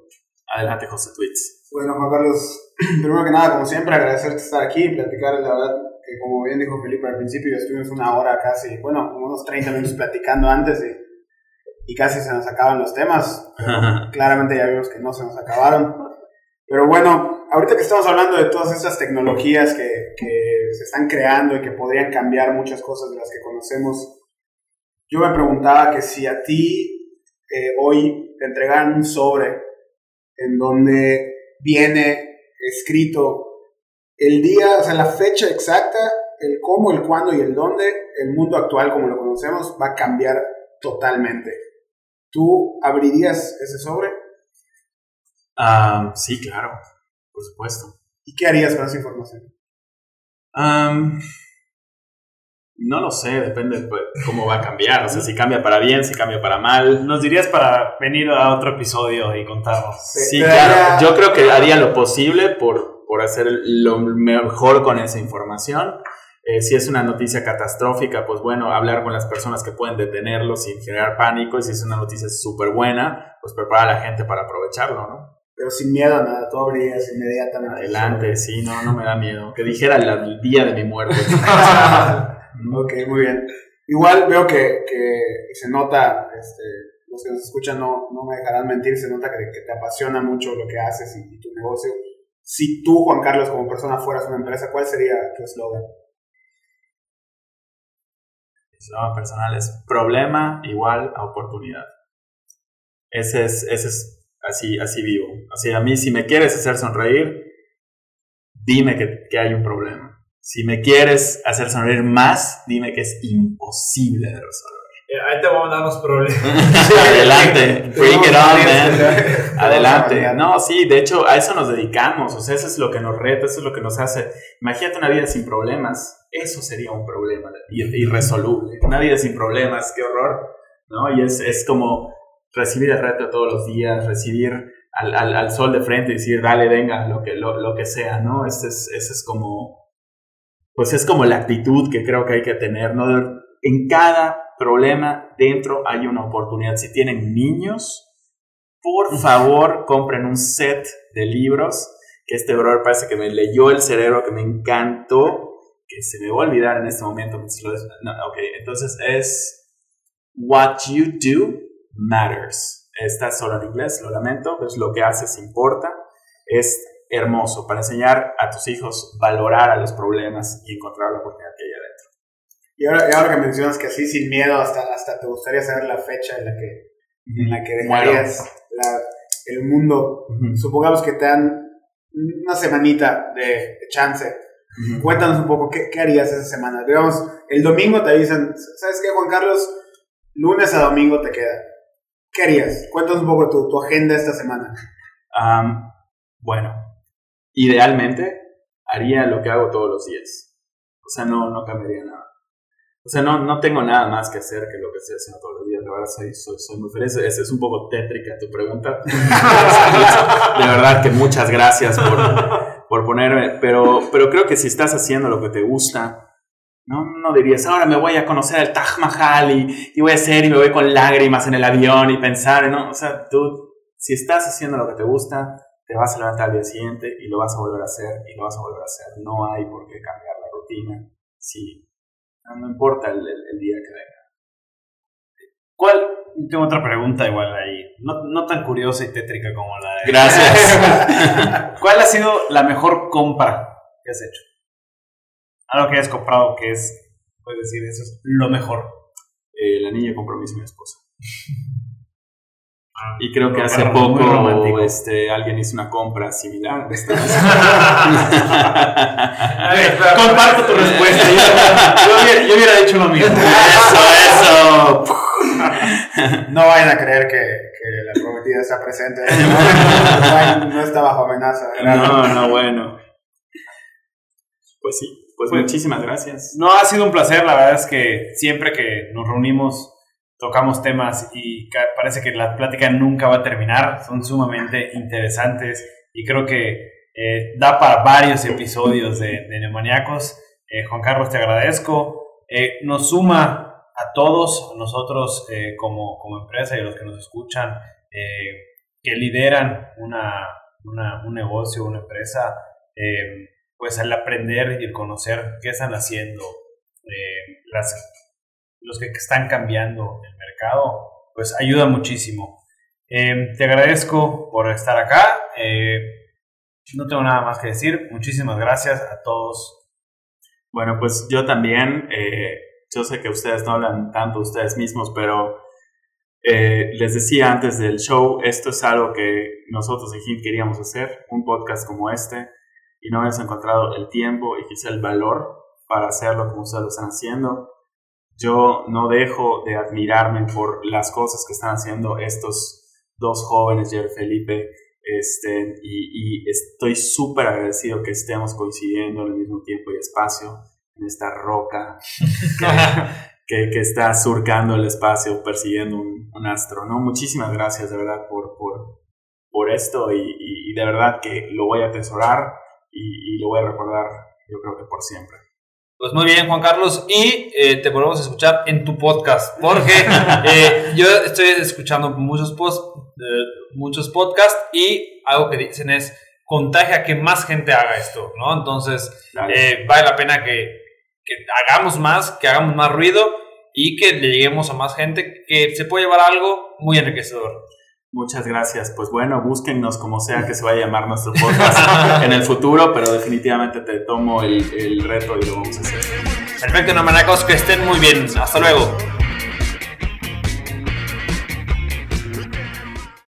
Adelante, José Tweets. Bueno, Juan Carlos, primero que nada, como siempre, agradecerte estar aquí y platicar, la verdad, que como bien dijo Felipe al principio, ya estuvimos una hora casi, bueno, unos 30 minutos platicando antes y, y casi se nos acaban los temas. Claramente ya vimos que no se nos acabaron. Pero bueno, ahorita que estamos hablando de todas estas tecnologías que, que se están creando y que podrían cambiar muchas cosas de las que conocemos, yo me preguntaba que si a ti eh, hoy te entregan un sobre en donde viene escrito el día, o sea, la fecha exacta, el cómo, el cuándo y el dónde, el mundo actual como lo conocemos va a cambiar totalmente. ¿Tú abrirías ese sobre? Ah, sí, claro, por supuesto. ¿Y qué harías con esa información? No lo sé, depende de cómo va a cambiar. O sea, si cambia para bien, si cambia para mal. Nos dirías para venir a otro episodio y contarnos. Sí, claro. Yo creo que haría lo posible por por hacer lo mejor con esa información. Eh, si es una noticia catastrófica, pues bueno, hablar con las personas que pueden detenerlo sin generar pánico. Y si es una noticia súper buena, pues preparar a la gente para aprovecharlo, ¿no? Pero sin miedo a nada, tú abrías inmediatamente. Adelante, sí, no, no me da miedo. Que dijera el día de mi muerte. ok, muy bien. Igual veo que, que se nota, este, los que nos escuchan no, no me dejarán mentir, se nota que, te apasiona mucho lo que haces y, tu negocio. Si tú, Juan Carlos, como persona fueras una empresa, ¿cuál sería tu eslogan? eslogan personal es problema igual a oportunidad. Ese es, ese es así, así vivo. Así a mí, si me quieres hacer sonreír, dime que, que hay un problema. Si me quieres hacer sonreír más, dime que es imposible de resolver. Eh, ahí te vamos a dar los problemas. Adelante, bring it on, man. Adelante. No, sí, de hecho, a eso nos dedicamos. O sea, eso es lo que nos reta, eso es lo que nos hace. Imagínate una vida sin problemas. Eso sería un problema irresoluble. Una vida sin problemas, qué horror. ¿no? Y es, es como recibir el reto todos los días, recibir al, al, al, sol de frente y decir, dale, venga, lo que, lo, lo que sea, ¿no? Ese es, ese es como, pues es como la actitud que creo que hay que tener, ¿no? En cada problema dentro hay una oportunidad. Si tienen niños, por favor, compren un set de libros que este brother parece que me leyó el cerebro, que me encantó, que se me va a olvidar en este momento. ok, entonces es What You Do Matters. Está solo en inglés, lo lamento, pues lo que haces importa. Es hermoso para enseñar a tus hijos valorar a los problemas y encontrar la oportunidad que hay adentro. Y ahora, y ahora que mencionas que así, sin miedo, hasta, hasta te gustaría saber la fecha en la que, en la que dejarías el mundo. Supongamos que te dan una semanita de, chance. Cuéntanos un poco, ¿qué, ¿qué, harías esa semana? Digamos, el domingo te avisan, ¿sabes qué, Juan Carlos? Lunes a domingo te queda. ¿Qué harías? Cuéntanos un poco tu, tu agenda esta semana. bueno, idealmente haría lo que hago todos los días. O sea, no, no cambiaría nada. O sea, no, no tengo nada más que hacer que lo que estoy haciendo todos los días. De verdad, soy, soy, soy muy feliz. Es, es, un poco tétrica tu pregunta. de verdad que muchas gracias por, por ponerme. Pero, pero creo que si estás haciendo lo que te gusta, no, no dirías, ahora me voy a conocer el Taj Mahal y, y voy a hacer y me voy con lágrimas en el avión y pensar, ¿no? O sea, tú, si estás haciendo lo que te gusta, te vas a levantar al día siguiente y lo vas a volver a hacer y lo vas a volver a hacer. No hay por qué cambiar la rutina. Sí, no, importa el, el, día que venga. ¿Cuál? Tengo otra pregunta igual ahí, no, no tan curiosa y tétrica como la de... Gracias. ¿Cuál ha sido la mejor compra que has hecho? Algo que hayas comprado que es, puedes decir, eso es lo mejor. Eh, anillo de compromiso de mi esposa. Y creo que hace poco este, alguien hizo una compra similar. a ver, comparto tu respuesta. Yo, yo, hubiera, dicho lo mismo. Eso, eso. No vayan a creer que, que la prometida está presente. No está bajo amenaza. No, no, bueno. Pues sí, pues, pues muchísimas gracias. No, ha sido un placer. La verdad es que siempre que nos reunimos tocamos temas y parece que la plática nunca va a terminar, son sumamente interesantes y creo que eh, da para varios episodios de, de. Eh, Juan Carlos, te agradezco. Eh, nos suma a todos, nosotros como, como, empresa y los que nos escuchan, que lideran una, una, un negocio, una empresa, pues al aprender y el conocer qué están haciendo, las los que están cambiando el mercado, pues ayuda muchísimo. Em, te agradezco por estar acá. Eh, no tengo nada más que decir. Muchísimas gracias a todos. Bueno, pues yo también, eh, yo sé que ustedes no hablan tanto ustedes mismos, pero eh, les decía antes del show, esto es algo que nosotros en HINT queríamos hacer, un podcast como este, y no hemos encontrado el tiempo y quizá el valor para hacerlo como ustedes lo están haciendo. Yo no dejo de admirarme por las cosas que están haciendo estos dos jóvenes, Jer Felipe, este, y, y estoy súper agradecido que estemos coincidiendo en el mismo tiempo y espacio en esta roca que, que, está surcando el espacio, persiguiendo un, un, astro. ¿no? Muchísimas gracias de verdad por, por, por esto y, y, y de verdad que lo voy a atesorar y, lo voy a recordar yo creo que por siempre. Pues muy bien, Juan Carlos, y eh, te volvemos a escuchar en tu podcast, porque eh, yo estoy escuchando muchos, post, muchos podcasts y algo que dicen es contagia que más gente haga esto, ¿no? Entonces, eh, vale la pena que, que, hagamos más, que hagamos más ruido y que le lleguemos a más gente, que se puede llevar algo muy enriquecedor. Muchas gracias. Pues bueno, búsquennos como sea que se vaya a llamar nuestro podcast en el futuro, pero definitivamente te tomo el, el reto y lo vamos a hacer. Perfecto, no manacos, que estén muy bien. Hasta luego.